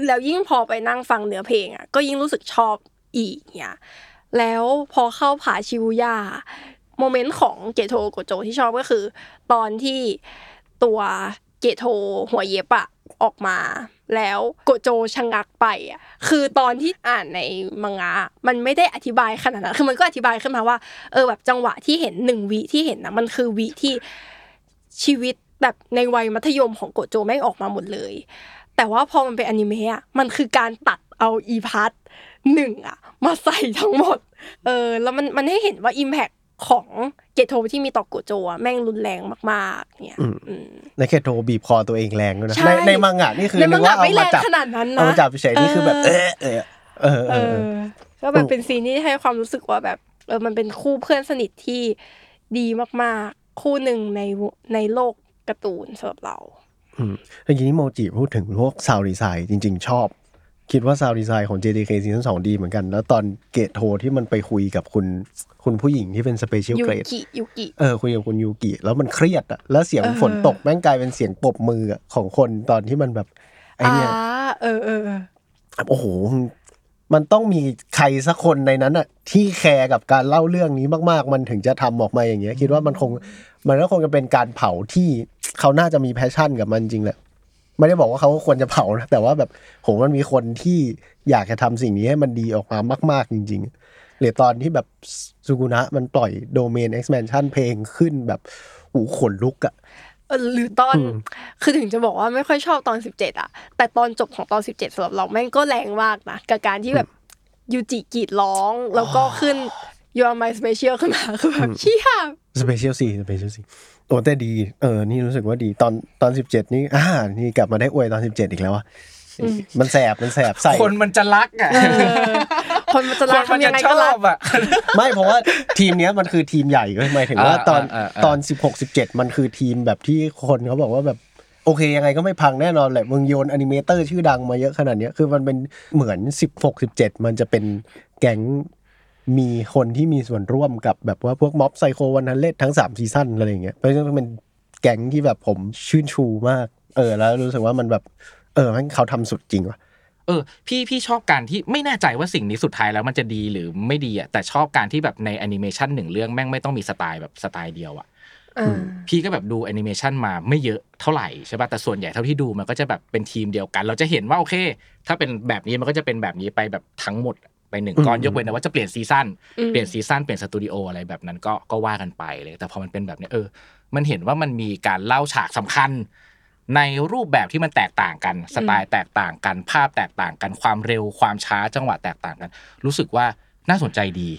แล้วยิ่งพอไปนั่งฟังเนื้อเพลงอะก็ยิ่งรู้สึกชอบอีกเนี่ยแล้วพอเข้าผาชิบุย่าmoment ของเกโทโกโจที่ชอบก็คือ ตอนที่ตัวเกโทหัวเย็บอะออกมา แล้วโกโจชะงักไปอะคือตอนที่อ่านในมังงะมันไม่ได้อธิบายขนาดนั้นคือมันก็อธิบายขึ้นมาว่า เออแบบจังหวะที่เห็นหนึ่งวิที่เห็นนะมันคือวิที่ชีวิต แบบในวัยมัธยมของโกโจแม่งออกมาหมดเลย แต่ว่าพอมันเป็นอนิเมะอะมันคือการตัดเอาอี partหนึ่งอะมาใส่ทั้งหมด เออ แล้วมันมันให้เห็นว่า impact ของเกโทที่มีต่อโกโจอะแม่งรุนแรงมากๆเนี่ยอืมไอ้เกโทบีบคอตัวเองแรงด้วยนะใช่ในในมังงะนี่คือในมันึงกงะว่าเอาไม่แรมางจับขนาดนั้นนะเอามาจับเฉยๆนี่คือแบบ เอเอออเออเออเอเออเอออก็แบบเป็น scene ที่ให้ความรู้สึกว่าแบบเออมันเป็นคู่เพื่อนสนิทที่ดีมากๆ คู่หนึ่งในในโลก การ์ตูนสำหรับเรา อืมเมื่อกี้นี้โมจิพูดถึงพวก sound design จริง ๆ ชอบ คิดว่า sound design ของ JDK ซีซั่นสองดีเหมือนกัน แล้วตอนเกโทที่มันไปคุยกับคุณคุณผู้หญิงที่เป็น special grade ยูกิ เออคุยกับคุณยูกิ แล้วมันเครียดอะแล้วเสียงเออฝนตกแม่งกลายเป็นเสียงปรบมืออะของคนตอนที่มันแบบไออ่าเนี่ยเออเออเออ โอ้โห มันต้องมีใครสักคนในนั้นอะที่ care กับการเล่าเรื่องนี้มาก ๆ มันถึงจะทำออกมาอย่างเงี้ย คิดว่ามันคงมันก็คงจะเป็นการเผาที่เขาน่าจะมี passion กับมันจริงแหละไม่ได้บอกว่าเขาควรจะเผานะแต่ว่าแบบโหมันมีคนที่อยากจะทำสิ่งนี้ให้มันดีออกมามาก ๆ จริง ๆ หรือตอนที่แบบซูกุนะมันปล่อยโดเมน expansion เพลงขึ้นแบบหูขนลุกอะเออ หรือตอนอืมคือถึงจะบอกว่าไม่ค่อยชอบตอนสิบเจ็ดอะแต่ตอนจบของตอนสิบเจ็ดสำหรับเราแม่งก็แรงมากนะกับการที่แบบยูจิกรีดร้องแล้วก็ขึ้น You are my special ขึ้นมาคือแบบเชี่ย SPECIALZ SPECIALZโอ้แต่ดี เออ นี่รู้สึกว่าดีตอนตอนสิบเจ็ดนี่อ่านี่กลับมาได้อวยตอนสิบเจ็ดอีกแล้วอะมันแสบมันแสบใส่คนมันจะรักอะ คนมันจะครักนมันทำจะยังไงชก็อรักบอะไม่เพราะว่าทีมเนี้ยมันคือทีมใหญ่เว้ยหมายถึงว่าอ่าตอนอ่าอ่าตอนสิบหกสิบเจ็ดมันคือทีมแบบที่คนเขาบอกว่าแบบโอเคยังไงก็ไม่พังแน่นอนแหละมึงโยนอนิเมเตอร์ชื่อดังมาเยอะขนาดเนี้ยคือมันเป็นเหมือนสิบหกสิบเจ็ดมันจะเป็นแก๊งมีคนที่มีส่วนร่วมกับแบบว่าพวก Mob Psycho One Hundred ทั้งสาม season อะไรอย่างเงี้ยเพราะฉะนั้นมันเป็นแก๊งที่แบบผมชื่นชูมาก เออแล้วรู้สึกว่ามันแบบ เออมันเขาทำสุดจริงว่ะ เออพี่พี่ชอบการที่ไม่แน่ใจว่าสิ่งนี้สุดท้ายแล้วมันจะดีหรือไม่ดีอะแต่ชอบการที่แบบในแอนิเมชันหนึ่งเรื่องแม่งไม่ต้องมีสไตล์แบบสไตล์เดียวอะเออพี่ก็แบบดูแอนิเมชันมาไม่เยอะเท่าไหร่ใช่ป่ะแต่ส่วนใหญ่เท่าที่ดูมันก็จะแบบเป็นทีมเดียวกัน เราจะเห็นว่าโอเค ถ้าเป็นแบบนี้มันก็จะเป็นแบบนี้ไปแบบทั้งหมดไปหนึ่งก้อนอืมยกเว้นนะว่าจะเปลี่ยน season อืมเปลี่ยน season เปลี่ยนสตูดิโออะไรแบบนั้นก็ก็ว่ากันไปเลยแต่พอมันเป็นแบบนี้เออ มันเห็นว่ามันมีการเล่าฉากสำคัญ ในรูปแบบที่มันแตกต่างกัน สไตล์แตกต่างกัน ภาพแตกต่างกัน ความเร็ว ความช้า จังหวะแตกต่างกัน รู้สึกว่าน่าสนใจดี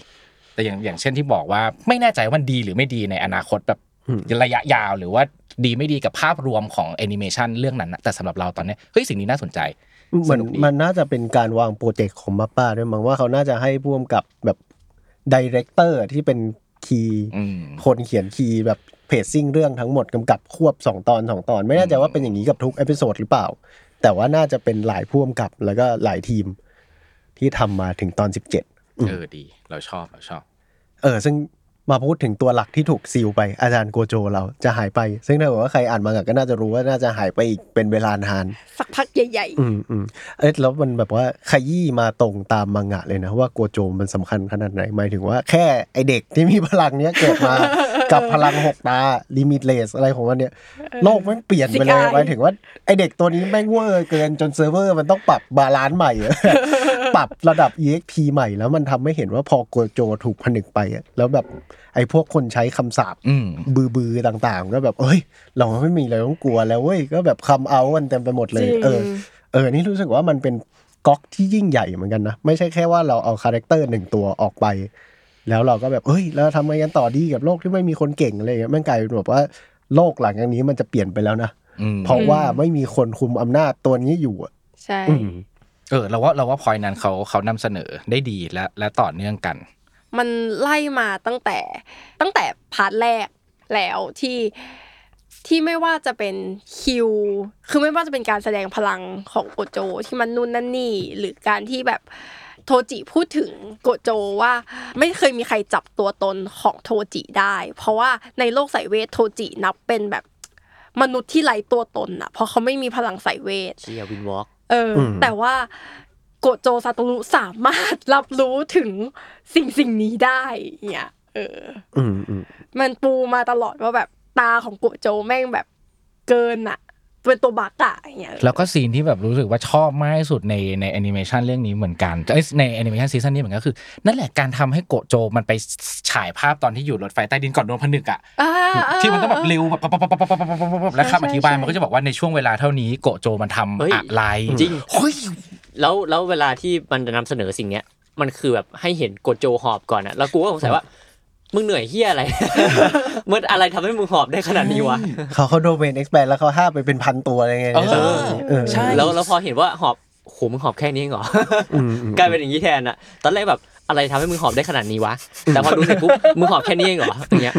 แต่อย่างอย่างเช่นที่บอกว่า ไม่แน่ใจว่ามันดีหรือไม่ดีในอนาคตแบบอืมระยะยาวหรือว่าดีไม่ดีกับภาพรวมของแอนิเมชันเรื่องนั้นนะแต่สำหรับเราตอนเนี้ยเฮ้ยสิ่งนี้น่าสนใจเหมือนสนุกดีมันน่าจะเป็นการวาง project ของ MAPPA ด้วยมั้งว่าเขาน่าจะให้พ่วงกับแบบ director ที่เป็น key อืมคนเขียน key แบบ pacing เรื่องทั้งหมดกำกับควบสองตอนสองตอน ไม่แน่ใจว่าเป็นอย่างนี้กับทุก episode หรือเปล่า แต่ว่าน่าจะเป็นหลายพ่วงกับแล้วก็หลายทีม ที่ทำมาถึงตอนสิบเจ็ดเออดี เราชอบเราชอบ เออ ซึ่งมาพูดถึงตัวหลักที่ถูก seal ไปอาจารย์โกโจเราจะหายไป ซึ่งถ้าเกิดว่าใครอ่านมาก็น่าจะรู้ว่าน่าจะหายไปอีกเป็นเวลานาน สักพักใหญ่อืมอืมเอ้ยแล้วมันแบบว่าขยี้มาตรงตามมังงะเลยนะว่าโกโจมันสำคัญขนาดไหนหมายถึงว่าแค่ไอเด็กที่มีพลังเนี้ยเกิดมา กับพลังหกตา limitless อะไรของมันเนี่ย โลกแม่งเปลี่ยนไปเลยหมายถึงว่าไอเด็กตัวนี้แม่งเวอร์เกินจนเซิร์ฟเวอร์มันต้องปรับ balance ใหม่ ปรับระดับ EXP ใหม่แล้วมันทำให้เห็นว่าพอโกโจถูกผนึกไปแล้วแบบไอพวกคนใช้คำสาปบือบือๆต่างๆ ก็แบบ เอ้ย เราไม่มีอะไรต้องกลัวแล้วเว้ยก็แบบคำเอากันเต็มไปหมดเลย เออ เออนี่รู้สึกว่ามันเป็นก๊อกที่ยิ่งใหญ่เหมือนกันนะ ไม่ใช่แค่ว่าเราเอา character หนึ่งตัวออกไป แล้วเราก็แบบเอ้ยแล้วทำไงกันต่อดีกับโลกที่ไม่มีคนเก่งอะไรเงี้ยแม่งกลายเป็นแบบว่าโลกหลังจากนี้มันจะเปลี่ยนไปแล้วนะอืมเพราะว่าไม่มีคนคุมอำนาจตัวนี้อยู่อะใช่อืมเออเราว่าเราว่าพอยนั้นเขาเขานำเสนอได้ดีและและต่อเนื่องกัน มันไล่มาตั้งแต่ตั้งแต่ part แรกแล้วที่ที่ไม่ว่าจะเป็นคิว คือไม่ว่าจะเป็นการแสดงพลังของโกโจที่มันนู่นนั่นนี่ หรือการที่แบบ โทจิพูดถึงโกโจว่าไม่เคยมีใครจับตัวตนของโทจิได้ เพราะว่าในโลกสายเวทโทจินับเป็นแบบมนุษย์ที่ไร้ตัวตนอะเพราะเขาไม่มีพลังสายเวทเชียวินวอล์กเอออมแต่ว่าโกโจซาโตรุสามารถรับรู้ถึงสิ่งสิ่งนี้ได้เนี่ยเอออืมอืมมันปูมาตลอดว่าแบบตาของโกโจแม่งแบบเกินอะ เป็นตัว bug อะอย่างเงี้ยแล้วก็ scene ที่แบบรู้สึกว่าชอบมากที่สุดในในแอนิเมชันเรื่องนี้เหมือนกันในแอนิเมชัน season นี้เหมือนกันคือ นั่นแหละการทำให้โกโจมันไปฉายภาพตอนที่อยู่รถไฟใต้ดินก่อนโดนผนึกอะที่มันต้องแบบเร็วแบบแล้วคำอธิบายมันก็จะบอกว่าในช่วงเวลาเท่านี้โกโจมันทำอะไรจริงยแล้วแล้วเวลาที่มันนำเสนอสิ่งเนี้ยมันคือแบบให้เห็นโกโจหอบก่อนอะแล้วกูก็สงสัยว่า มึงเหนื่อยเฮียอะไร มันอะไรทำให้มึงหอบได้ขนาดนี้วะ เขาเขาโดเมนเอ็กซ์แปแล้วเขาห้ามไปเป็นพันตัวอะไรเงี้ยเออ เออ ใช่แล้วแล้วพอเห็นว่าหอบโหมึงหอบแค่นี้เองเหรออืมอืมกลายเป็นอย่างนี้แทนอะตอนแรกแบบอะไรทำให้มึงหอบได้ขนาดนี้วะ แต่พอดูเสร็จปุ๊บมึงหอบแค่นี้เองเหรออย่างเงี้ย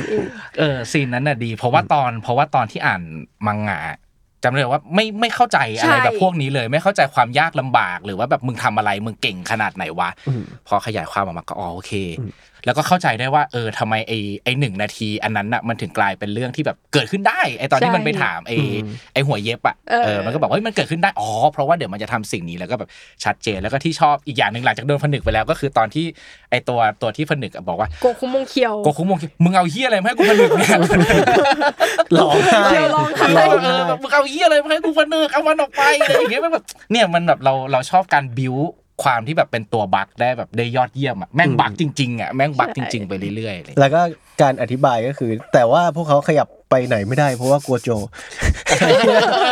เออซีนนั้นน่ะดี เพราะว่าตอนเพราะว่าตอนที่อ่านมังงะจำเลยว่าไม่ไม่เข้าใจอะไรใช่แบบพวกนี้เลย ไม่เข้าใจความยากลำบาก หรือว่าแบบมึงทำอะไรมึงเก่งขนาดไหนวะอืมพอขยายความออกมาก็อ๋อโอเค แล้วก็เข้าใจได้ว่าเออทำไมไอไอหนึ่งนาที อันนั้นน่ะมันถึงกลายเป็นเรื่องที่แบบเกิดขึ้นได้ไอตอนที่ใช่มันไปถามไออืมไอหัวเย็บอะเออเออมันก็บอกว่าเฮ้ยมันเกิดขึ้นได้อ๋อเพราะว่าเดี๋ยวมันจะทำสิ่งนี้แล้วก็แบบชัดเจนแล้วก็ที่ชอบอีกอย่างหนึ่งหลังจากโดนผนึกไปแล้วก็คือตอนที่ไอตัวตัวที่ผนึกอะบอกว่าโกคุมงเคียวโกคุมงมึงเอาเฮียอะไรมาให้กูผนึกเนี่ยร้องไห้เดี๋ยวร้องไห้เออแบบมึงเอาเฮียอะไรมาให้กูผนึกเอามันออกไปอะไรอย่างเงี้ยมันแบบเนี่ยมันแบบเราเราชอบการบิว ความที่แบบเป็นตัวบั๊กได้แบบได้ยอดเยี่ยมอะแม่งบั๊กจริงๆอะแม่งบั๊กจริง ๆไปเรื่อยๆเลยแล้วก็การอธิบายก็คือ แต่ว่าพวกเขาขยับไปไหนไม่ได้เพราะว่ากลัวโจ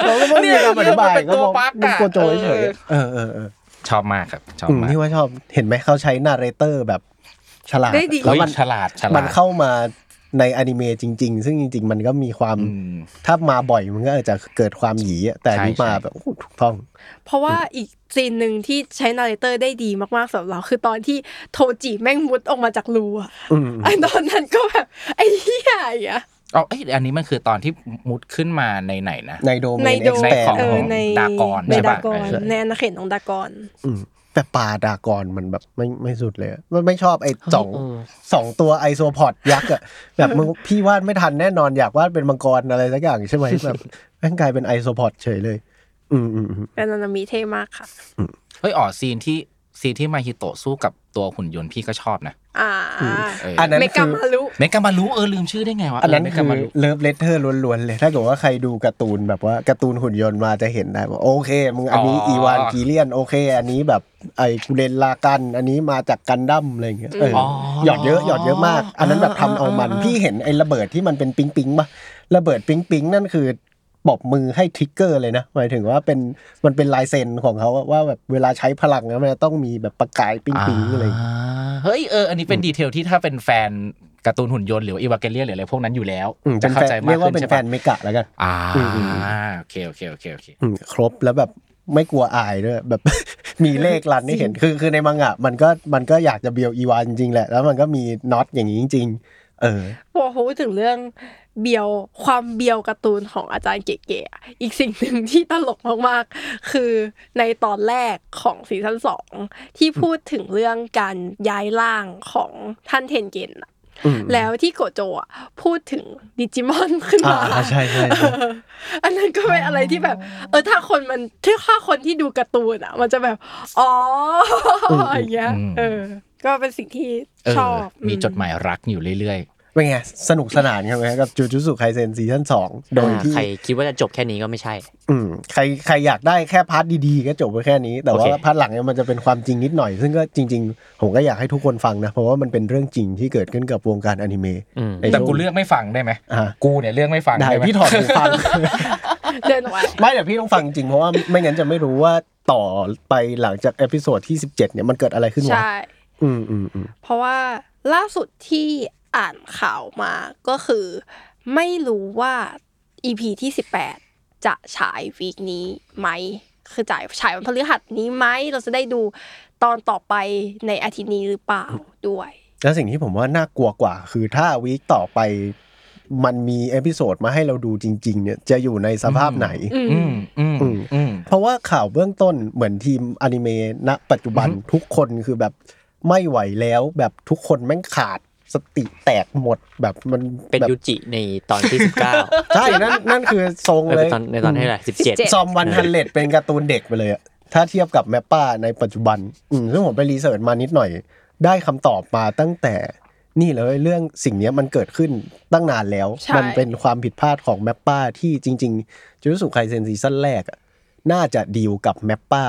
เราก็ไม่มีคำอธิบายเนี่ยมันเป็นก็ตัวบอกบั๊กมันอะกลัวโจเฉยเออๆเออเออเออชอบมากครับชอบอืมมากที่ว่าชอบเห็นไหมเขาใช้ narrator แบบฉลาดได้ดีแล้วเฮ้ยมันฉลาดฉลาดมันเข้ามา ในอนิเมะจริง ๆ ซึ่งจริง ๆ มันก็มีความอืมถ้ามาบ่อยมันก็อาจจะเกิดความหยีอะแต่อันนี้ใช่มาใช่แบบโอ้โหถูกต้อง เพราะว่าอีก scene หนึ่งที่ใช้ narrator ได้ดีมากๆสำหรับเราคือตอนที่โทจิแม่งมุดออกมาจากรูอะอืมไอตอนนั้นก็แบบไอ้เหี้ยอย่างเงี้ยอ๋อเอ้ยอันนี้มันคือตอนที่มุดขึ้นมาในไหนนะในโดเมในนโดเอ็กซ์แปของเออในดากอนในใช่ปะดากอนเออในอาณาเขตของดากอน แต่ปลาดากอนมันแบบไม่ไม่สุดเลยอะมันไม่ชอบไอ้สองเออสองตัวไอโซพอดยักษ์อะแบบมึงพี่วาดไม่ทันแน่นอนอยากวาดเป็นมังกรอะไรสักอย่างใช่ไหมแบบแม่งกลายเป็นไอโซพอดเฉยเลย อืมอืมอืมเป็นอนามิเท่มากค่ะเฮ้ยอ๋อซีนที่ ซีนที่มาฮิโตะสู้กับตัวหุ่นยนต์พี่ก็ชอบนะอ่าเอออันนั้นคือเมกามารุเมกามารุเออลืมชื่อได้ไงวะอันนั้นคือเมกามารุ love letter ล้วนๆเลย ถ้าเกิดว่าใครดูการ์ตูนแบบว่าการ์ตูนหุ่นยนต์มาจะเห็นได้ว่าโอเคมึงอันนี้ Evangelion โอเค อันนี้แบบไอ้ Gurren Lagann อันนี้มาจากกันดั้มอะไรอย่างเงี้ยเอออหยอดเยอะหยอดเยอะมาก อันนั้นแบบทำเอามันพี่เห็นไอ้ระเบิดที่มันเป็นปิ๊งปิ๊งๆปะระเบิดปิ๊งปิ๊งๆนั่นคือ ปรบมือให้ Trigger เลยนะหมายถึงว่าเป็นมันเป็นลายเซ็นของเขาอะว่าแบบเวลาใช้พลังนะมันจะต้องมีแบบประกายปิ๊งปิ๊งๆอะไรอย่างเงี้ยเฮ้ยเอออันนี้เป็นดีเทลที่ถ้าเป็นแฟนการ์ตูนหุ่นยนต์หรืออีวาเกเลียนหรืออะไรพวกนั้นอยู่แล้วอืมจะเป็นเข้าแฟนใจมากเรียกว่าขึ้นเป็นใช่แฟปะนเมกะแล้วกันอ่าอืมอืมโอเคโอเคโอเคโอเคอืมครบแล้วแบบไม่กลัวอายด้วยแบบมีเลขรันให้เห็นคือคือในมังงะมันก็มันก็อยากจะเบียวอีวานจริงๆแหละแล้วมันก็มีน็อตอย่างนี้จริง ๆ เออพอพูดถึงเรื่อง เบียวความเบียวการ์ตูนของอาจารย์เก๋ๆอะอีกสิ่งหนึ่งที่ตลกมากๆ คือในตอนแรกของ season สองที่พูดถึงเรื่องการย้ายร่างของท่านเทนเกนอะอืมแล้วที่โกโจอะพูดถึงดิจิมอนขึ้นมาอ่าใช่ใช่ใช่เอออันนั้นก็เป็นอะไรที่แบบ เออถ้าคนมันถ้าคนที่ดูการ์ตูนอะมันจะแบบ อ๋ออย่างเงี้ยเออ ก็เป็นสิ่งที่เออชอบมีจดหมายรักอยู่เรื่อย เป็นไง สนุกสนานกันไหมกับจูจุสุไคเซน season สองโดยที่ใครคิดว่าจะจบแค่นี้ก็ไม่ใช่ อืมใครใครอยากได้แค่ part ดีๆ ก็จบไปแค่นี้ แต่ว่าโอเค part หลังเนี่ยมันจะเป็นความจริงนิดหน่อย ซึ่งก็จริง ๆ ผมก็อยากให้ทุกคนฟังนะ เพราะว่ามันเป็นเรื่องจริงที่เกิดขึ้นกับวงการอนิเมะอืมในๆแต่ช่วงกูเลือกไม่ฟังได้ไหมอ่ากูเนี่ยเลือกไม่ฟังได้ได้ไหมพี่ถอดหูฟังเดินออกไปไม่แต่พี่ต้องฟังจริงเพราะว่าไม่งั้นจะไม่รู้ว่าต่อไปหลังจาก episode ที่ 17 เนี่ยมันเกิดอะไรขึ้นวะใช่อืมอืมอืมเพราะว่าล่าสุดที่ อ่านข่าวมาก็คือ ไม่รู้ว่า EP ที่ 18 จะฉาย week นี้ไหม คือจ่ายฉายวันพฤหัสนี้ไหม เราจะได้ดูตอนต่อไปในอาทิตย์นี้หรือเปล่าด้วย แล้วสิ่งที่ผมว่าน่ากลัวกว่า คือถ้า week ต่อไปมันมี episode มาให้เราดูจริง ๆ เนี่ยจะอยู่ในสภาพไหนอืมอืมอืมอืมอืมเพราะว่าข่าวเบื้องต้นเหมือนทีมอนิเมะณปัจจุบันอือฮึทุกคนคือแบบไม่ไหวแล้วแบบทุกคนแม่งขาด สติแตกหมดแบบมันเป็นแบบยูจิในตอนที่สิบเก้าใช่นั่นนั่นคือทรงเลยตอนในตอนที่เท่าไหร่สิบเจ็ด17 Zom One Hundred เป็นการ์ตูนเด็กไปเลยอะถ้าเทียบกับ MAPPA ในปัจจุบันอืมซึ่งผมไป research มานิดหน่อย ได้คำตอบมาตั้งแต่นี่เลยเรื่องสิ่งเนี้ยมันเกิดขึ้นตั้งนานแล้วใช่มันเป็นความผิดพลาดของ MAPPA ที่จริง ๆจูจุสุไคเซน season แรกอะน่าจะดีลกับ MAPPA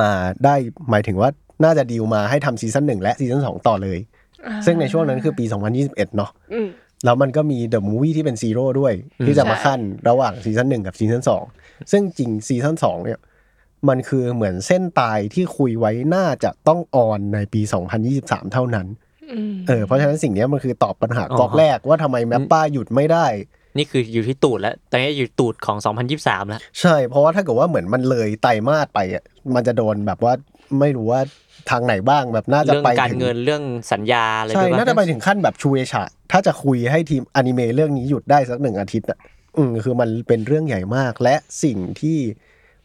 มาได้หมายถึงว่าน่าจะดีลมาให้ทำ season หนึ่งและ season สองต่อเลย ซึ่งในช่วงนั้นคือปี 2021 เนาะอืมแล้วมันก็มี the movie ที่เป็น zero ด้วย ที่จะมาคั่นระหว่าง season หนึ่งกับ season สองซึ่งจริง season สองเนี่ย มันคือเหมือนเส้นตายที่คุยไว้น่าจะต้อง on ในปี 2023 เท่านั้นอืมเออเพราะฉะนั้นสิ่งเนี้ยมันคือตอบปัญหาอ๋อก๊อกแรกว่าทำไม MAPPA หยุดไม่ได้ นี่คืออยู่ที่ตูดแล้วตอนนี้อยู่ตูดของ 2023 แล้ว ใช่ เพราะว่าถ้าเกิดว่าเหมือนมันเลยไตรมาสไปอะมันจะโดนแบบว่าไม่รู้ว่า ทางไหนบ้างแบบน่าจะเรื่องไปการถึงเงินเรื่องสัญญาอะไรใช่ด้วยปน่าจะไปถึงขั้นแบบชูเอชะถ้าจะคุยให้ทีมอนิเมะเรื่องนี้หยุดได้สักหนึ่งอาทิตย์อะอืมคือมันเป็นเรื่องใหญ่มาก และสิ่งที่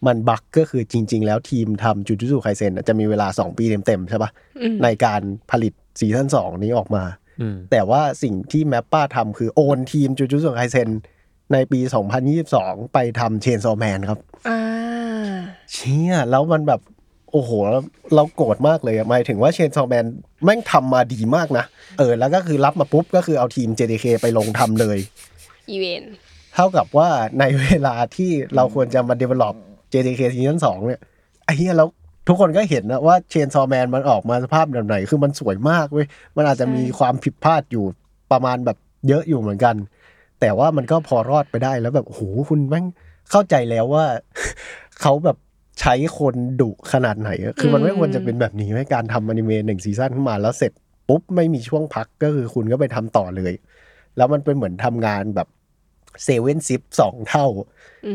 มันบั๊กก็คือจริง ๆ แล้วทีมทำจูจูซูไคเซนจะมีเวลา 2 ปีเต็มๆใช่ปะอืมในการผลิตseason 2 นี้ออกมาอืมแต่ว่าสิ่งที่ MAPPA ทำคือโอนทีมจูจูซูไคเซนในปี 2022 ไปทำ Chainsaw Man ครับอ่าเชี่ยแล้วมันแบบ โอ้โห เราโกรธมากเลยอะหมายถึงว่า Chainsaw Man แม่งทำมาดีมากนะ เออ แล้วก็คือรับมาปุ๊บ ก็คือเอาทีม JDK ไปลงทำเลยอีเวนต์เท่ากับว่าในเวลาที่เราควรจะมา develop JDK ซีซั่นสองเนี่ยไอ้เหี้ยแล้วทุกคนก็เห็นนะว่าเชนซอแมนมันออกมาสภาพแบบไหน คือมันสวยมากเว้ย มันอาจจะมีความผิดพลาดอยู่ประมาณแบบเยอะอยู่เหมือนกัน แต่ว่ามันก็พอรอดไปได้แล้วแบบโอ้โหคุณแม่งเข้าใจแล้วว่าเขาแบบ ใช้คนดุขนาดไหนอะคือมันไม่ควรจะเป็นแบบนี้ให้การทำอนิเมะหนึ่งซีซั่นขึ้นมาแล้วเสร็จปุ๊บไม่มีช่วงพักก็คือคุณก็ไปทำต่อเลย แล้วมันเป็นเหมือนทำงานแบบเซเว่นซิปสองเท่า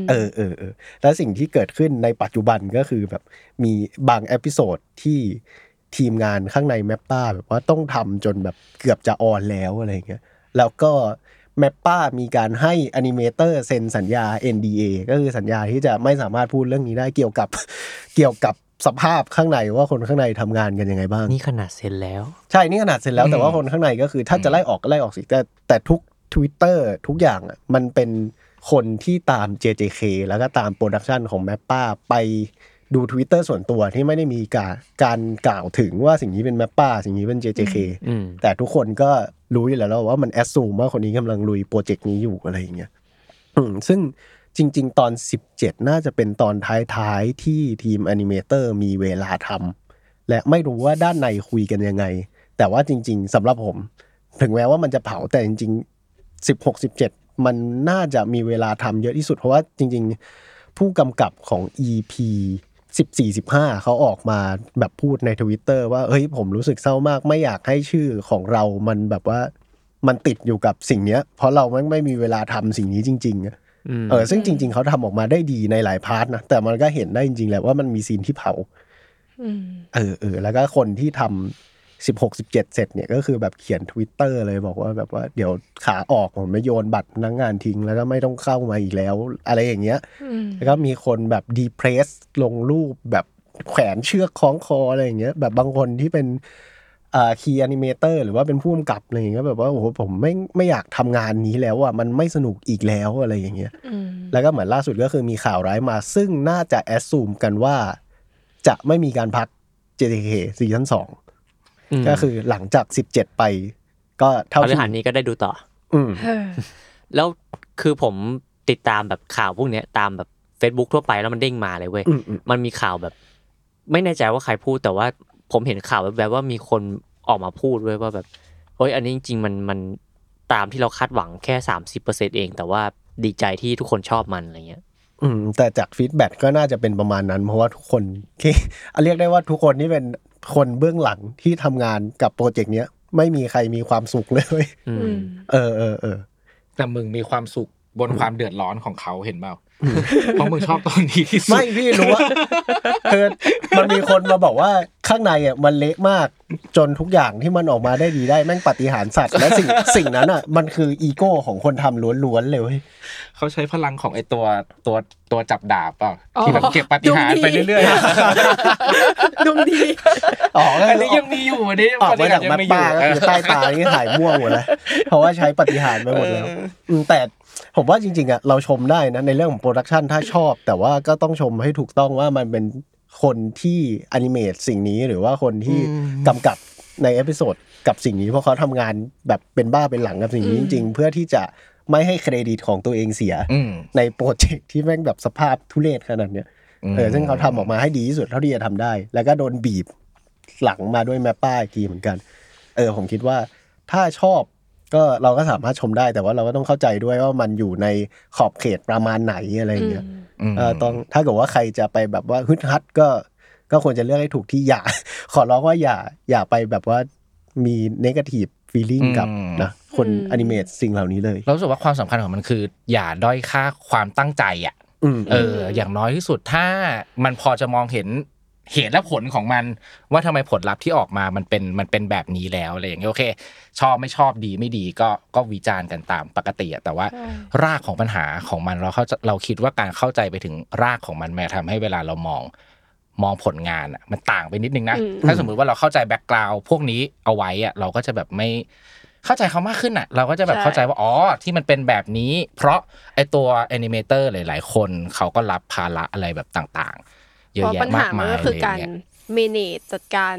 มเออเออเออแล้วสิ่งที่เกิดขึ้นในปัจจุบันก็คือแบบมีบาง episode ที่ทีมงานข้างใน MAPPA แบบว่าต้องทำจนแบบเกือบจะ on แล้วอะไรเงี้ย แล้วก็ MAPPA มีการให้ animator เซ็นสัญญา NDA ก็คือสัญญาที่จะไม่สามารถพูดเรื่องนี้ได้เกี่ยวกับเกี่ยวกับสภาพข้างในว่าคนข้างในทำงานกันยังไงบ้าง นี่ขนาดเซ็นแล้ว ใช่นี่ขนาดเซ็นแล้วอืมแต่ว่าคนข้างในก็คือถ้าจะไล่ออกก็ไล่ออกสิแต่แต่ทุก Twitter ทุกอย่างอะมันเป็นคนที่ตาม JJK แล้วก็ตาม production ของ MAPPA ไปดู Twitter ส่วนตัวที่ไม่ได้มีการการกล่าวถึงว่าสิ่งนี้เป็น MAPPA สิ่งนี้เป็น JJK อืมแต่ทุกคนก็ รู้อยู่แล้ว ว่ามัน assume ว่าคนนี้กำลังลุยโปรเจกต์นี้อยู่อะไรอย่างเงี้ยอืมซึ่งจริง ๆ ตอน 17 น่าจะเป็นตอนท้ายๆ ที่ทีม animator มีเวลาทำและไม่รู้ว่าด้านในคุยกันยังไง แต่ว่าจริง ๆสำหรับผม ถึงแม้ว่ามันจะเผาแต่จริง ๆ 16 17 มันน่าจะมีเวลาทำเยอะที่สุด เพราะว่าจริง ๆ ผู้กำกับของ EP สิบสี่สิบห้าเขาออกมาแบบพูดในทวิตเตอร์ว่าเฮ้ยผมรู้สึกเศร้ามากไม่อยากให้ชื่อของเรามันแบบว่ามันติดอยู่กับสิ่งเนี้ย เพราะเราไม่ไม่มีเวลาทำสิ่งนี้จริงๆเออซึ่งจริง ๆเขาทำออกมาได้ดีในหลาย part นะแต่มันก็เห็นได้จริงๆแหละว่ามันมี scene ที่เผาเออเออแล้วก็คนที่ทำ สิบหกสิบเจ็ดเสร็จเนี่ยก็คือแบบเขียนทวิตเตอร์เลยบอกว่าแบบว่าเดี๋ยวขาออกผมไม่โยนบัตรพนักงานทิ้งแล้วก็ไม่ต้องเข้ามาอีกแล้ว อะไรอย่างเงี้ยแล้วก็มีคนแบบ depressed ลงรูปแบบแขวนเชือกคล้องคออะไรอย่างเงี้ยแบบบางคนที่เป็นอ่า key animator หรือว่าเป็นผู้กำกับอะไรอย่างเงี้ยแบบว่าโอ้โหผมไม่ไม่อยากทำงานนี้แล้วอะมันไม่สนุกอีกแล้วอะไรอย่างเงี้ยแล้วก็เหมือนล่าสุดก็คือมีข่าวร้ายมา ซึ่งน่าจะ assume กันว่า จะไม่มีการพัก JTK ซีซั่นสอง ก็คือหลังจาก17ไปก็เท่าพฤที่หัสนี้ก็ได้ดูต่อ อืมเออแล้วคือผมติดตามแบบข่าวพวกเนี้ยตามแบบ Facebook ทั่วไปแล้วมันเด้งมาเลยเว้ยอืมอืมมันมีข่าวแบบ ไม่แน่ใจว่าใครพูดแต่ว่าผมเห็นข่าวแบบๆว่ามีคนออกมาพูดเว้ยว่าแบบเฮ้ยอันนี้จริงๆมันมันตามที่เราคาดหวังแค่สามสิบเปอร์เซ็นเอง แต่ว่าดีใจที่ทุกคนชอบมันอะไรเงี้ย อืม แต่จาก feedback ก็น่าจะเป็นประมาณนั้น เพราะว่าทุกคนที่เรียกได้ว่าทุกคนที่เป็น คนเบื้องหลังที่ทำงานกับโปรเจกต์เนี้ย ไม่มีใครมีความสุขเลยเว้ยอือืมมเออเออเออแต่มึงมีความสุข บนความเดือดร้อนของเขาเห็นเปล่าเพราะมึงชอบตอนนี้ที่สุดไม่พี่รู้ว่าคือมันมีคนมาบอกว่าข้างในอะมันเละมากจนทุกอย่างที่มันออกมาได้ดีได้แม่งปาฏิหาริย์สัตว์และสิ่งสิ่งนั้นอะ มันคืออีโก้ของคนทำล้วนๆเลยเว้ยเขาใช้พลังของไอตัวตัวตัวจับดาบเปล่าอ๋อที่แบบเก็บปาฏิหาริย์ไปเรื่อยดวงดีอ๋อๆอันนี้ยังมีอยู่อันนี้ออกมาจาก MAPPA ก็คือใต้ตานี่ถ่ายม่วงหมดแล้วเพราะว่าใช้ปาฏิหารย์ไปหมดแล้วอืมแต่ ผมว่าจริง ๆอะเราชมได้นะในเรื่องของ production ถ้าชอบ แต่ว่าก็ต้องชมให้ถูกต้องว่ามันเป็นคนที่ animate สิ่งนี้หรือว่าคนที่กำกับใน episode กับสิ่งนี้เพราะเขาทำงานแบบเป็นบ้าเป็นหลังกับสิ่งนี้จริง ๆ เพื่อที่จะไม่ให้เครดิตของตัวเองเสียอืมในโปรเจกต์ที่แม่งแบบสภาพทุเรศขนาดเนี้ยเออซึ่งเขาทำออกมาให้ดีที่สุดเท่าที่จะทำได้ แล้วก็โดนบีบหลังมาด้วยแมปป้าอีกทีเหมือนกัน เออผมคิดว่าถ้าชอบ ก็เราก็สามารถชมได้แต่ว่าเราก็ต้องเข้าใจด้วยว่ามันอยู่ในขอบเขตประมาณไหนอะไรอย่างเงี้ยมเออต้องถ้าเกิดว่าใครจะไปแบบว่าฮึดฮัดก็ก็ควรจะเลือกให้ถูกที่อย่า ขอร้องว่าอย่าอย่าไปแบบว่ามีเนกาทีฟฟีลิ่งกับอืมนะคนอืมอนิเมตสิ่งเหล่านี้เลย เรารู้สึกว่าความสำคัญของมันคือ อย่าด้อยค่าความตั้งใจอะอืมเออ อย่างน้อยที่สุดถ้ามันพอจะมองเห็น เหตุและผลของมันว่าทำไมผลลัพธ์ที่ออกมามันเป็นมันเป็นแบบนี้แล้วอะไรอย่างเงี้ยโอเค ชอบไม่ชอบดีไม่ดีก็ก็วิจารณ์กันตามปกติอะแต่ว่าใช่รากของปัญหาของมันเราเข้าใจเราคิดว่าการเข้าใจไปถึงรากของมันแม่งทำให้เวลาเรามองมองผลงานอะมันต่างไปนิดนึงนะอืมถ้าสมมุติว่าเราเข้าใจ background พวกนี้เอาไว้อะเราก็จะแบบไม่เข้าใจเขามากขึ้นอะเราก็จะแบบเข้าใจว่าอ๋อที่มันเป็นแบบนี้ เพราะไอตัว animator หลาย ๆ คนเขาก็รับภาระอะไรแบบต่างๆ เยอะเพราะแยะปัญมาหากมันมายก็อะคืไรออย่าการงเงี้ย manage จัดการ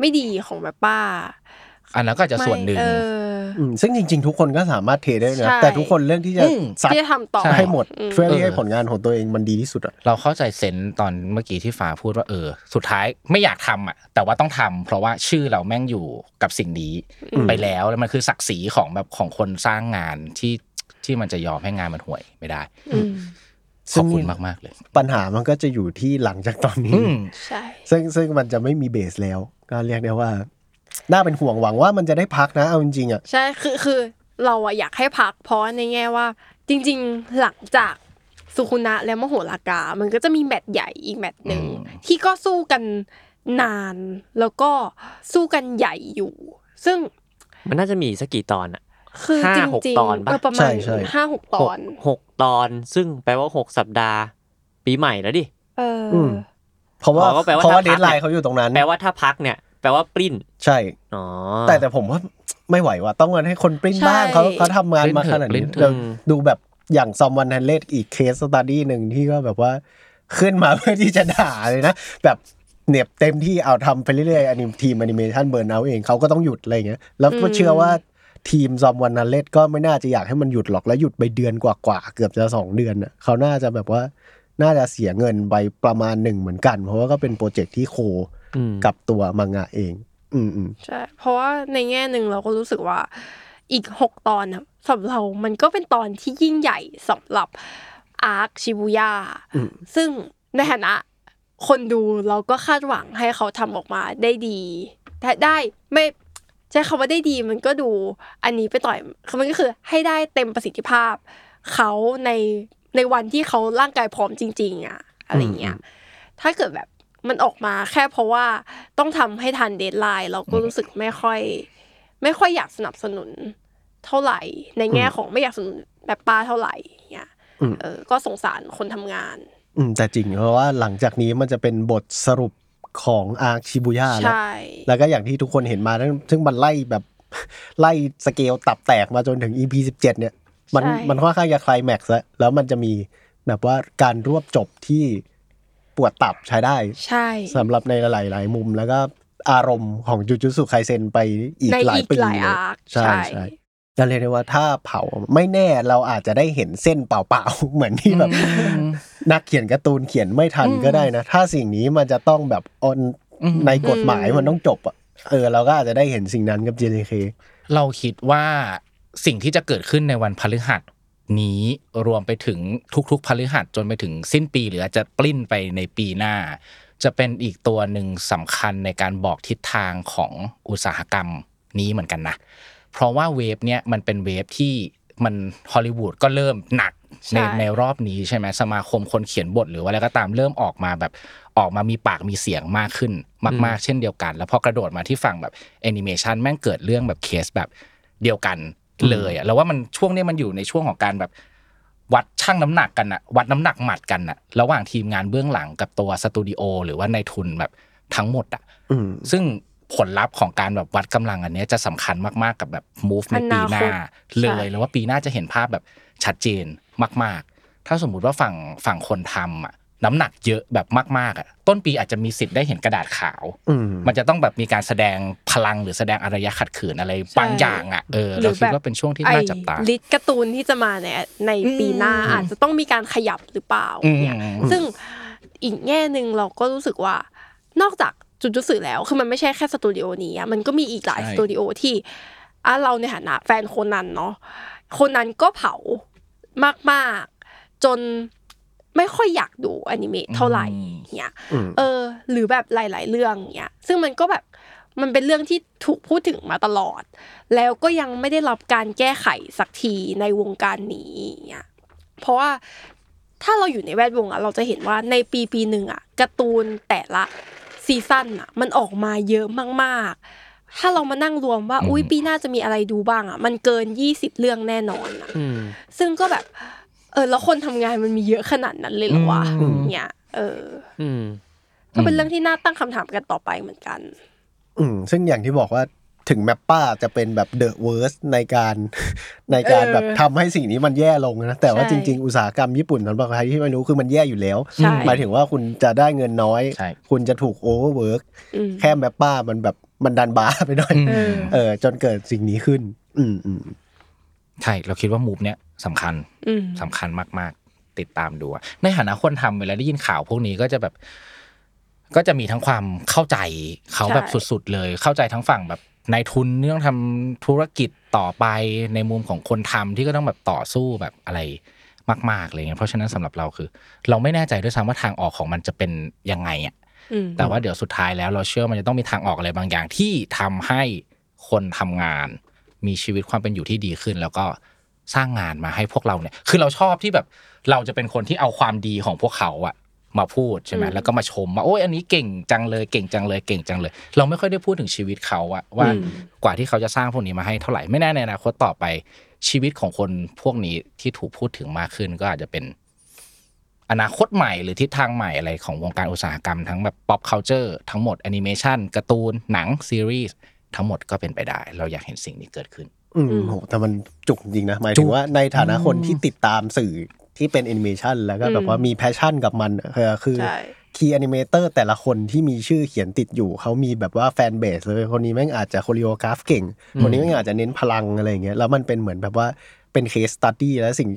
ไม่ดีของ MAPPA อันนั้นก็อาจจะส่วนหนึ่งไม่เอออืมซึ่งจริง ๆ ทุกคนก็สามารถเทได้นะใช่แต่ทุกคนเลือกที่จะอืมซัดที่จะทำต่อให้หมดอืมเพื่อที่ให้เออผลงานของตัวเองมันดีที่สุดอะเราเข้าใจเซนส์ตอนเมื่อกี้ที่ฟ้าพูดว่าเออ สุดท้ายไม่อยากทำอะ แต่ว่าต้องทำเพราะว่าชื่อเราแม่งอยู่กับสิ่งนี้ไปแล้วแล้วมันคือศักดิ์ศรีของแบบของคนสร้างงานที่ที่มันจะยอมให้งานมันห่วยไม่ได้อืม ขอบคุณมากๆเลย ปัญหามันก็จะอยู่ที่หลังจากตอนนี้อืมใช่ซึ่งซึ่งมันจะไม่มีเบสแล้ว ก็เรียกได้ว่า น่าเป็นห่วงหวังว่ามันจะได้พักนะเอาจริงๆอะใช่คือคือเราอะอยากให้พัก เพราะในแง่ว่า จริง ๆหลังจากสุคุนะและมโหรากา มันก็จะมีแมตช์ใหญ่อีกแมตช์หนึ่งอืมที่ก็สู้กันนานแล้วก็สู้กันใหญ่อยู่ ซึ่งมันน่าจะมีสักกี่ตอนอะ คือห้าจหกริงตอนๆปะเออประมาใช่ณใช่ห้าหกตหอกนหกตอน ซึ่งแปลว่าหกสัปดาห์ ปีใหม่แล้วดิเอออมเพราะว่าอ๋อก็แปลว่าเพราะว่าถ้าเดพักทไลน์เขาอยู่ตรงนั้น แปลว่าถ้าพักเนี่ยแปลว่าปริ้น ใช่อ๋อแต่แต่ผมว่าไม่ไหวว่ะต้องกันให้คนปริ้นบ้างใช่เขาเขาทำงานมาขนาดปริ้นี้นเถอะเราดูแบบอย่างซอมวันแฮนเลดอีกเคสสตาดี้หนึ่งที่ก็แบบว่าขึ้นมาเพื่อที่จะด่าเลยนะ แบบเหน็บเต็มที่เอาทำไปเรื่อยๆอนิมทีมแอนิเมชันเบิร์นเอาเองเขาก็ต้องหยุดอะไรเงี้ยแล้วก็เชื่อว่า ทีมซอมวันนันเลดก็ไม่น่าจะอยากให้มันหยุดหรอกแล้วหยุดไปเดือนกว่าๆเกือบจะสองเดือนน่ะเขาน่าจะแบบว่าน่าจะเสียเงินไปประมาณหนึ่งเหมือนกัน เพราะว่าก็เป็นโปรเจกต์ที่โคอืมกับตัวมังงะเอง อืมอืมใช่เพราะว่าในแง่หนึ่งเราก็รู้สึกว่าอีกหกตอนนะสำหรับเรา มันก็เป็นตอนที่ยิ่งใหญ่สำหรับอาร์คชิบูย่าอืมซึ่งในฐานะคนดูเราก็คาดหวังให้เขาทำออกมาได้ดีแต่ได้ไม่ ใช้คำว่าได้ดีมันก็ดูอันนี้ไปต่อยมันก็คือให้ได้เต็มประสิทธิภาพเขาในในวันที่เขาร่างกายพร้อมจริง ๆอะอะไรเงี้ยถ้าเกิดแบบมันออกมาแค่เพราะว่าต้องทำให้ทัน deadline เราก็รู้สึกไม่ค่อย ไม่ค่อยอยากสนับสนุนเท่าไหร่ ในแง่ของไม่อยากสนับสนุน MAPPA เท่าไหร่เงี้ยอืมเออก็สงสารคนทำงาน อืมแต่จริงเพราะว่าหลังจากนี้มันจะเป็นบทสรุป ของ arc ชิบูย่าแล้ว ใช่ แล้วก็อย่างที่ทุกคนเห็นมาซึ่งซึ่งมันไล่แบบ ไล่สเกลตับแตกมาจนถึง EP 17เนี่ย มันใช่ มันค่อนข้างจะไคลแม็กซ์แล้วแล้วมันจะมีแบบว่าการรวบจบที่ปวดตับใช้ได้ใช่ สำหรับในหลาย ๆ มุม แล้วก็อารมณ์ของจูจูสุไคเซนไปอีกในหลายอีกปีหลายเลยอาร์คใช่ใช่ จะเรียกได้ว่าถ้าเผาไม่แน่เราอาจจะได้เห็นเส้นเปล่าๆเหมือนที่แบบ นักเขียนการ์ตูนเขียนไม่ทันก็ได้นะ ถ้าสิ่งนี้มันจะต้องแบบออนอืมในกฎหมายมันต้องจบอะเออเราก็อาจจะได้เห็นสิ่งนั้นกับ JJK เราคิดว่าสิ่งที่จะเกิดขึ้นในวันพฤหัสนี้รวมไปถึงทุกๆพฤหัสจนไปถึงสิ้นปี หรืออาจจะปลิ้นไปในปีหน้า จะเป็นอีกตัวหนึ่งสำคัญในการบอกทิศทางของอุตสาหกรรมนี้เหมือนกันนะ เพราะว่าเวฟเนี้ยมันเป็นเวฟที่มันฮอลลีวูดก็เริ่มหนักในใช่ในรอบนี้ใช่ไหมสมาคมคนเขียนบทหรือว่าอะไรก็ตามเริ่มออกมาแบบออกมามีปากมีเสียงมากขึ้นมาก ๆ เช่นเดียวกัน แล้วพอกระโดดมาที่ฝั่งแบบแอนิเมชันแม่งเกิดเรื่องแบบเคสแบบเดียวกันเลยอะแล้วว่ามันช่วงเนี้ยมันอยู่ในช่วงของการแบบวัดช่างน้ำหนักกันอะวัดน้ำหนักหมัดกันอะระหว่างทีมงานเบื้องหลังกับตัวสตูดิโอหรือว่าในทุนแบบทั้งหมดอะอืมซึ่ง ผลลัพธ์ของการแบบวัดกำลังอันเนี้ยจะสำคัญมากๆกับแบบ move ในปีหน้าอนาคตเลยใช่แล้วว่าปีหน้าจะเห็นภาพแบบชัดเจนมาก ๆ ถ้าสมมุติว่าฝั่งฝั่งคนทำอะน้ำหนักเยอะแบบมากๆอะต้นปีอาจจะมีสิทธิ์ได้เห็นกระดาษขาวอืมมันจะต้องแบบมีการแสดงพลังหรือแสดงอารยะขัดขืนอะไรบางอย่างอะเออเราคิดว่าเป็นช่วงที่น่าจับตาไอ้ลิสต์การ์ตูนที่จะมาในในปีหน้าอืมอาจจะต้องมีการขยับหรือเปล่าอืมเนี่ยซึ่งอีกแง่หนึ่งเราก็รู้สึกว่านอกจาก จุดจุดสื่อแล้ว คือมันไม่ใช่แค่สตูดิโอนี้อะมันก็มีอีกหลายใช่สตูดิโอที่อะเราในฐานะแฟนโคนนั้นเนาะโคนนั้นก็เผามากๆ จนไม่ค่อยอยากดูอนิเมะเท่าไหร่เนี่ยอืมเออ หรือแบบหลาย ๆ เรื่องเนี้ยซึ่งมันก็แบบมันเป็นเรื่องที่ถูกพูดถึงมาตลอด แล้วก็ยังไม่ได้รับการแก้ไขสักทีในวงการนี้เนี้ยเพราะว่าถ้าเราอยู่ในแวดวงอะเราจะเห็นว่าในปีปีหนึ่งอะการ์ตูนแต่ละ ซีซั่นอะมันออกมาเยอะมากๆ ถ้าเรามานั่งรวมว่าอืมอุ้ยปีหน้าจะมีอะไรดูบ้างอะมันเกินยี่สิบเรื่องแน่นอนอะอืมซึ่งก็แบบ เออแล้วคนทำงานมันมีเยอะขนาดนั้นเลยเหรอวะอืมเนี่ยเอออืมก็เป็นเรื่องที่น่าตั้งคำถามกันต่อไปเหมือนกัน อืมซึ่งอย่างที่บอกว่า ถึง MAPPA จะเป็นแบบ the worst ในการในการเออแบบทำให้สิ่งนี้มันแย่ลงนะแต่ว่าใช่จริง ๆ อุตสาหกรรมญี่ปุ่นสำหรับใครที่ไม่รู้คือมันแย่อยู่แล้วใช่หมายถึงว่าคุณจะได้เงินน้อยใช่คุณจะถูก overworkอืมแค่แมปป้ามันแบบมันดันบาร์ไปหน่อยอืมเออเออจนเกิดสิ่งนี้ขึ้น อืมอืมใช่เราคิดว่ามูฟเนี้ยสำคัญอืมสำคัญมาก ๆ ติดตามดูอะในฐานะคนทำเวลาได้ยินข่าวพวกนี้ก็จะแบบ ก็จะมีทั้งความเข้าใจเขาแบบใช่สุด ๆ เลยเข้าใจทั้งฝั่งแบบ นายทุนที่ต้องทำธุรกิจต่อไปในมุมของคนทำที่ก็ต้องแบบต่อสู้แบบอะไรมากๆอะไรเงี้ยเพราะฉะนั้นสำหรับเราคือ เราไม่แน่ใจด้วยซ้ำว่าทางออกของมันจะเป็นยังไงอะอืมแต่ว่าเดี๋ยวสุดท้ายแล้วเราเชื่อมันจะต้องมีทางออกอะไรบางอย่างที่ทำให้คนทำงาน มีชีวิตความเป็นอยู่ที่ดีขึ้น แล้วก็สร้างงานมาให้พวกเราเนี่ย คือเราชอบที่แบบเราจะเป็นคนที่เอาความดีของพวกเขาอะ มาพูดใช่ไหมอืมแล้วก็มาชมว่าโอ้ยอันนี้เก่งจังเลยเก่งจังเลยเก่งจังเลย เราไม่ค่อยได้พูดถึงชีวิตเขาอะว่าอืมกว่าที่เขาจะสร้างพวกนี้มาให้เท่าไหร่ไม่แน่ในอนาคตต่อไปชีวิตของคนพวกนี้ที่ถูกพูดถึงมากขึ้นก็อาจจะเป็นอนาคตใหม่หรือทิศทางใหม่อะไรของวงการอุตสาหกรรมทั้งแบบ pop culture ทั้งหมดแอนิเมชันการ์ตูนหนังซีรีส์ทั้งหมดก็เป็นไปได้ เราอยากเห็นสิ่งนี้เกิดขึ้น อืมอืมโหแต่มันจุกจริงนะหมายจุถึงกว่าในฐานะคนที่ติดตามสื่อ ที่เป็นแอนิเมชันแล้วก็แบบว่ามี passion กับมันเออคือใช่ key animator แต่ละคนที่มีชื่อเขียนติดอยู่ เขามีแบบว่า fanbase เลยคนนี้แม่งอาจจะ choreograph เก่ง คนนี้แม่งอาจจะเน้นพลังอะไรอย่างเงี้ยแล้วมันเป็นเหมือนแบบว่าเป็น case study แล้วสิ่ง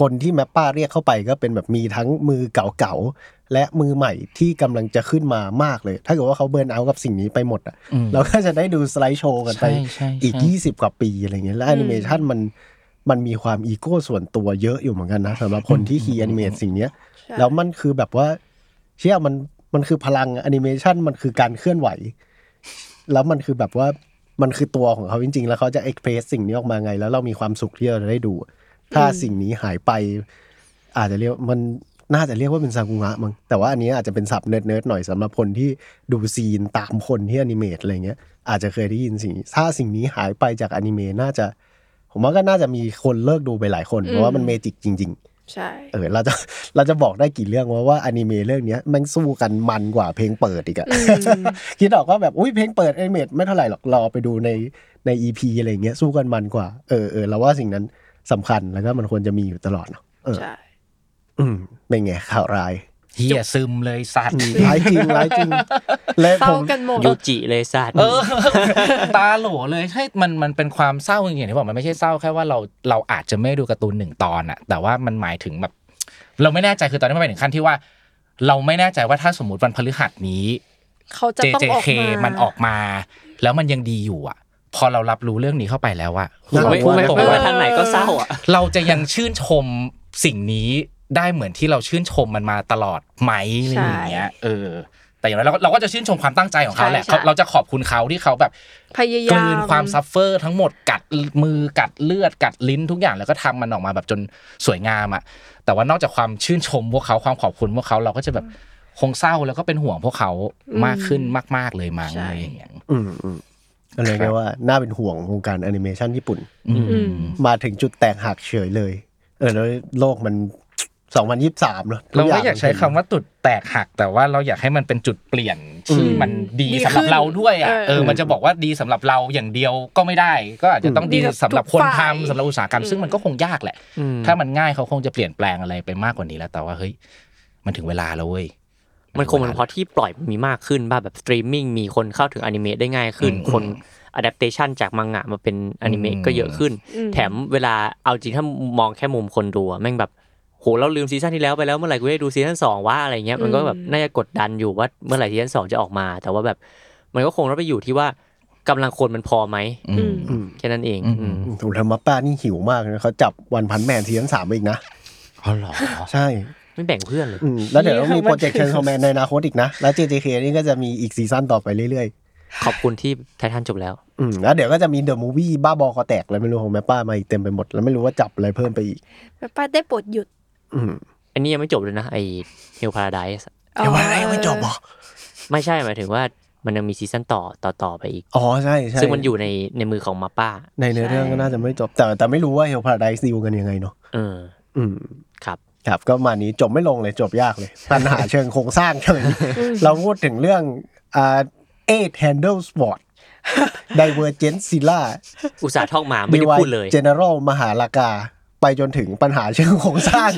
คนที่ MAPPA เรียกเข้าไปก็เป็นแบบมีทั้งมือเก่าๆ และมือใหม่ที่กำลังจะขึ้นมามากเลย ถ้าเกิดว่าเขา burnout กับสิ่งนี้ไปหมดอะอืมเราก็จะได้ดู slideshow กันไปใช่ใช่อีกใช่20 กว่าปีอะไรเงี้ยแล้วแอนิเมชันมัน มันมีความอีโก้ส่วนตัวเยอะอยู่เหมือนกันนะสำหรับคนที่ key animate สิ่งเนี้ยใช่แล้วมันคือแบบว่า เชื่อมันมันคือพลังแอนิเมชันมันคือการเคลื่อนไหว แล้วมันคือแบบว่ามันคือตัวของเขาจริง ๆ แล้วเขาจะ express สิ่งนี้ออกมาไง แล้วเรามีความสุขที่เราจะได้ดู ถ้าสิ่งนี้หายไป อาจจะเรียกมันน่าจะเรียกว่าเป็นซากุงะมั้งแต่ว่าอันนี้อาจจะเป็นศัพท์เนิร์ดๆหน่อยสำหรับคนที่ดู scene ตามคนที่ animate อะไรเงี้ยอาจจะเคยได้ยินสิ่งนี้ถ้าสิ่งนี้หายไปจากอนิเมะน่าจะ ผมว่าก็น่าจะมีคนเลิกดูไปหลายคน เพราะว่ามัน magic จริง ๆใช่เออเราจะเราจะบอกได้กี่เรื่องว่าว่าอนิเมะเรื่องเนี้ยแมันสู้กันมันกว่าเพลงเปิดอีกอะอืมคิดออกว่าแบบอุ้ยเพลงเปิดอนิเมะไม่เท่าไหร่หรอกรอไปดูในในอีพีอะไรเงี้ยสู้กันมันกว่าเออเออเราว่าสิ่งนั้นสำคัญแล้วก็มันควรจะมีอยู่ตลอดเนาะเออใช่ อืมเป็นไงข่าวร้าย เฮียซึมเลยสัตว์อืมร้ายจริงร้ายจริงและเศร้าผมกันหมดยูจิเลยสัตว์เออตาโหลเลยใช่มันมันเป็นความเศร้าจริงๆอย่างที่บอกมันไม่ใช่เศร้าแค่ว่าเราเราอาจจะไม่ดูการ์ตูนหนึ่งตอนอะแต่ว่ามันหมายถึงแบบ เราไม่แน่ใจคือตอนนี้มันไปถึงขั้นที่ว่า เราไม่แน่ใจว่าถ้าสมมติวันพฤหัสนี้เขาจะต้องออก JJK มามันออกมา แล้วมันยังดีอยู่อะ พอเรารับรู้เรื่องนี้เข้าไปแล้วอะพูดไม่พูดไม่พูดไม่ทางไหนก็เศร้าอะเราจะยังชื่นชมสิ่งนี้ ได้เหมือนที่เราชื่นชมมันมาตลอดไหมอะไรอย่างเงี้ยเออ แต่อย่างไรเราก็เราก็จะชื่นชมความตั้งใจของเขาแหละใช่เขาใช่เราจะขอบคุณเขาที่เขาแบบพยายามกลืนความ sufferฟอร์ทั้งหมดกัดมือกัดเลือดกัดลิ้นทุกอย่างแล้วก็ทำมันออกมาแบบจนสวยงามอะแต่ว่านอกจากความชื่นชมพวกเขาความขอบคุณพวกเขาเราก็จะแบบคงเศร้าแล้วก็เป็นห่วงพวกเขามากขึ้นมาก ๆเลยมั้งใช่อะไรอย่างเงี้ยอืมอืมก็เลยกว่าน่าเป็นห่วงวงการแอนิเมชันญี่ปุ่นอืมอืมมาถึงจุดแตกหักเฉยเลย เออแล้วโลกมัน 2023เนอะทุเราย่ก็งอยากใช้คำว่าจุดแตกหัก แต่ว่าเราอยากให้มันเป็นจุดเปลี่ยนที่อืมมันดีดีสำหรับเราด้วยอะขึ้นเออเออมันจะบอกว่าดีสำหรับเราอย่างเดียวก็ไม่ได้ ก็อาจจะต้องดีดีกับสำหรับคนทุกฝ่ายทำสำหรับอุตสาหกรรมซึ่งมันก็คงยากแหละอืมถ้ามันง่ายเขาคงจะเปลี่ยนแปลงอะไรไปมากกว่านี้แล้ว แต่ว่าเฮ้ยมันถึงเวลาแล้วเว้ยมันคงเป็นเพราะที่ปล่อยมันมีมากขึ้นบ้าแบบสตรีมมิ่งมีคนเข้าถึงอนิเมะได้ง่ายขึ้นอืมคน adaptation จากมังงะมาเป็นอนิเมะอืมก็เยอะขึ้นอืมแถมเวลาเอาจริงถ้ามองแค่มุมคนดูอะแม่งแบบ โหเราลืม season ที่แล้วไปแล้วเมื่อไหร่กูได้ดู season สองวะอะไรเงี้ยมันก็แบบน่าจะกดดันอยู่ว่าเมื่อไหร่ season สองจะออกมา แต่ว่าแบบมันก็คงต้องไปอยู่ที่ว่ากำลังคนมันพอไหมอืมอืมแค่นั้นเองอืมอืมถูกแล้ว MAPPA นี่หิวมากนะเขาจับ One Punch Man season สามอีกนะอ๋อเหรอใช่ไม่แบ่งเพื่อนเลยอืมแล้วเดี๋ยวต้องมีมัน project Chainsaw Man ในอนาคตอีกนะ แล้ว JJK นี่ก็จะมีอีก season ต่อไปเรื่อยขอบคุณที่ไททันจบแล้วๆอืมแล้วเดี๋ยวก็จะมี the movie บ้าบอคอแตกอะไรไม่รู้ของ MAPPA มาอีกเต็มไปหมด แล้วไม่รู้ว่าจับอะไรเพิ่มไปอีกป้าได้โปรดหยุด อืมอันนี้ยังไม่จบเลยนะไอ Hell Paradise เดี๋ยววันไหนไม่จบเหรอไม่ใช่หมายถึงว่ามันยังมีซีซั่นต่อต่อต่อไปอีก อ๋อใช่ใช่ซึ่งมันอยู่ในในมือของมาป้า ในเนื้อเรื่องก็น่าจะไม่จบ แต่แต่ไม่รู้ว่า Hell Paradise ดีลกันยังไงเนาะเอออืมครับ ครับก็มานี้จบไม่ลงเลยจบยากเลย ปัญหาเชิงโครงสร้างเฉยเราพูดถึงเรื่องอ่า eight handle sport divergent silla อุตส่าห์ท่องมาไม่ได้พูดเลย general มหาลากา ไปจนถึงปัญหาเชิงโครงสร้าง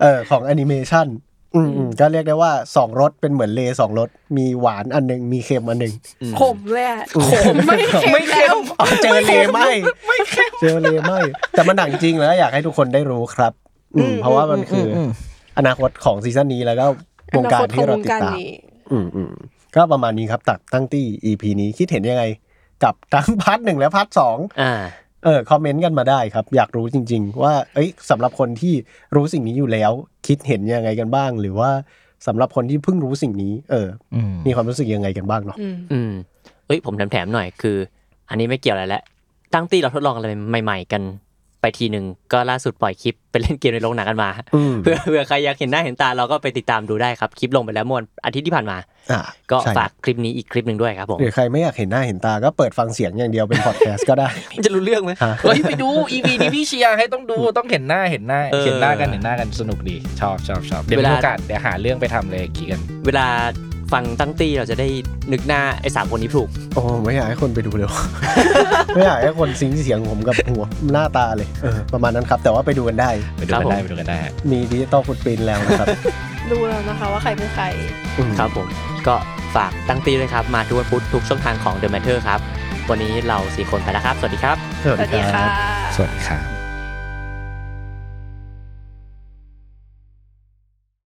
เออของแอนิเมชันอืมอืมก็เรียกได้ว่าสองรสเป็นเหมือนเลสองรสมีหวานอันหนึ่งมีเค็มอันหนึ่งขมเลยอะขมไม่เค็มไม่เค็แล้วมอ๋อเจอเลไม่เจอเลไม่แต่มันหนังจริงแล้วอยากให้ทุกคนได้รู้ครับ อืมเพราะว่ามันคือออนาคตของซีซั่นนี้แล้วก็วงการที่เราติดตามนี้อืมอืมก็ประมาณนี้ครับตักตั้งตี้ EP นี้คิดเห็นยังไง กับทั้ง part หนึ่งและ part สองอ่า เออ comment กันมาได้ครับ อยากรู้จริง ๆ ว่า เอ้ยสำหรับคนที่รู้สิ่งนี้อยู่แล้ว คิดเห็นยังไงกันบ้าง หรือว่าสำหรับคนที่เพิ่งรู้สิ่งนี้ เอออืมมีความรู้สึกยังไงกันบ้างเนาะอืมอืมเอ้ยผมแถมๆหน่อยคือ อันนี้ไม่เกี่ยวอะไรแล้วตั้งตี้เราทดลองอะไรใหม่ ๆ กัน ไปทีหนึ่งก็ล่าสุดปล่อยคลิปไปเล่นเกมในโรงหนังกันมาอืมเพื่อเพื่อใครอยากเห็นหน้าเห็นตาเราก็ไปติดตามดูได้ครับ คลิปลงไปแล้วเมื่อวันอาทิตย์ที่ผ่านมาอ่าก็ใช่ฝากคลิปนี้อีกคลิปหนึ่งด้วยครับผมหรือใครไม่อยากเห็นหน้าเห็นตาก็เปิดฟังเสียงอย่างเดียวเป็นพอดแคสต์ก็ได้จะรู้เรื่องไหมฮะเฮ้ยไปดู EP นี้พี่เชียร์ให้ต้องดูต้องเห็นหน้าเห็นหน้าเออเห็นหน้ากันเห็นหน้ากันสนุกดีชอบชอบชอบเดี๋ยวเวมีโอกาสเดี๋ยวหาเรื่องไปทำเลยขี่กัน เวลา ฟังตั้งตี้เราจะได้นึกหน้าไอ้สามคนนี้ถูก โอ้ไม่อยากให้คนไปดูเลย ไม่อยากให้คน sync เสียงผมกับหัวหน้าตาเลยเออประมาณนั้นครับ แต่ว่าไปดูกันได้ ไปดูกันได้ครับผมไปดูกันได้ฮะมี digital footprint แล้วนะครับดูแล้วนะคะว่าใครเป็นใครอืมครับผมก็ฝากตั้งตี้ด้วยครับ มาทุกวันพุธทุกช่องทางของ The Matter ครับ วันนี้เราสี่คนไปแล้วครับ สวัสดีครับ สวัสสวัสดีดีครัค่ะบสวัสดีครับ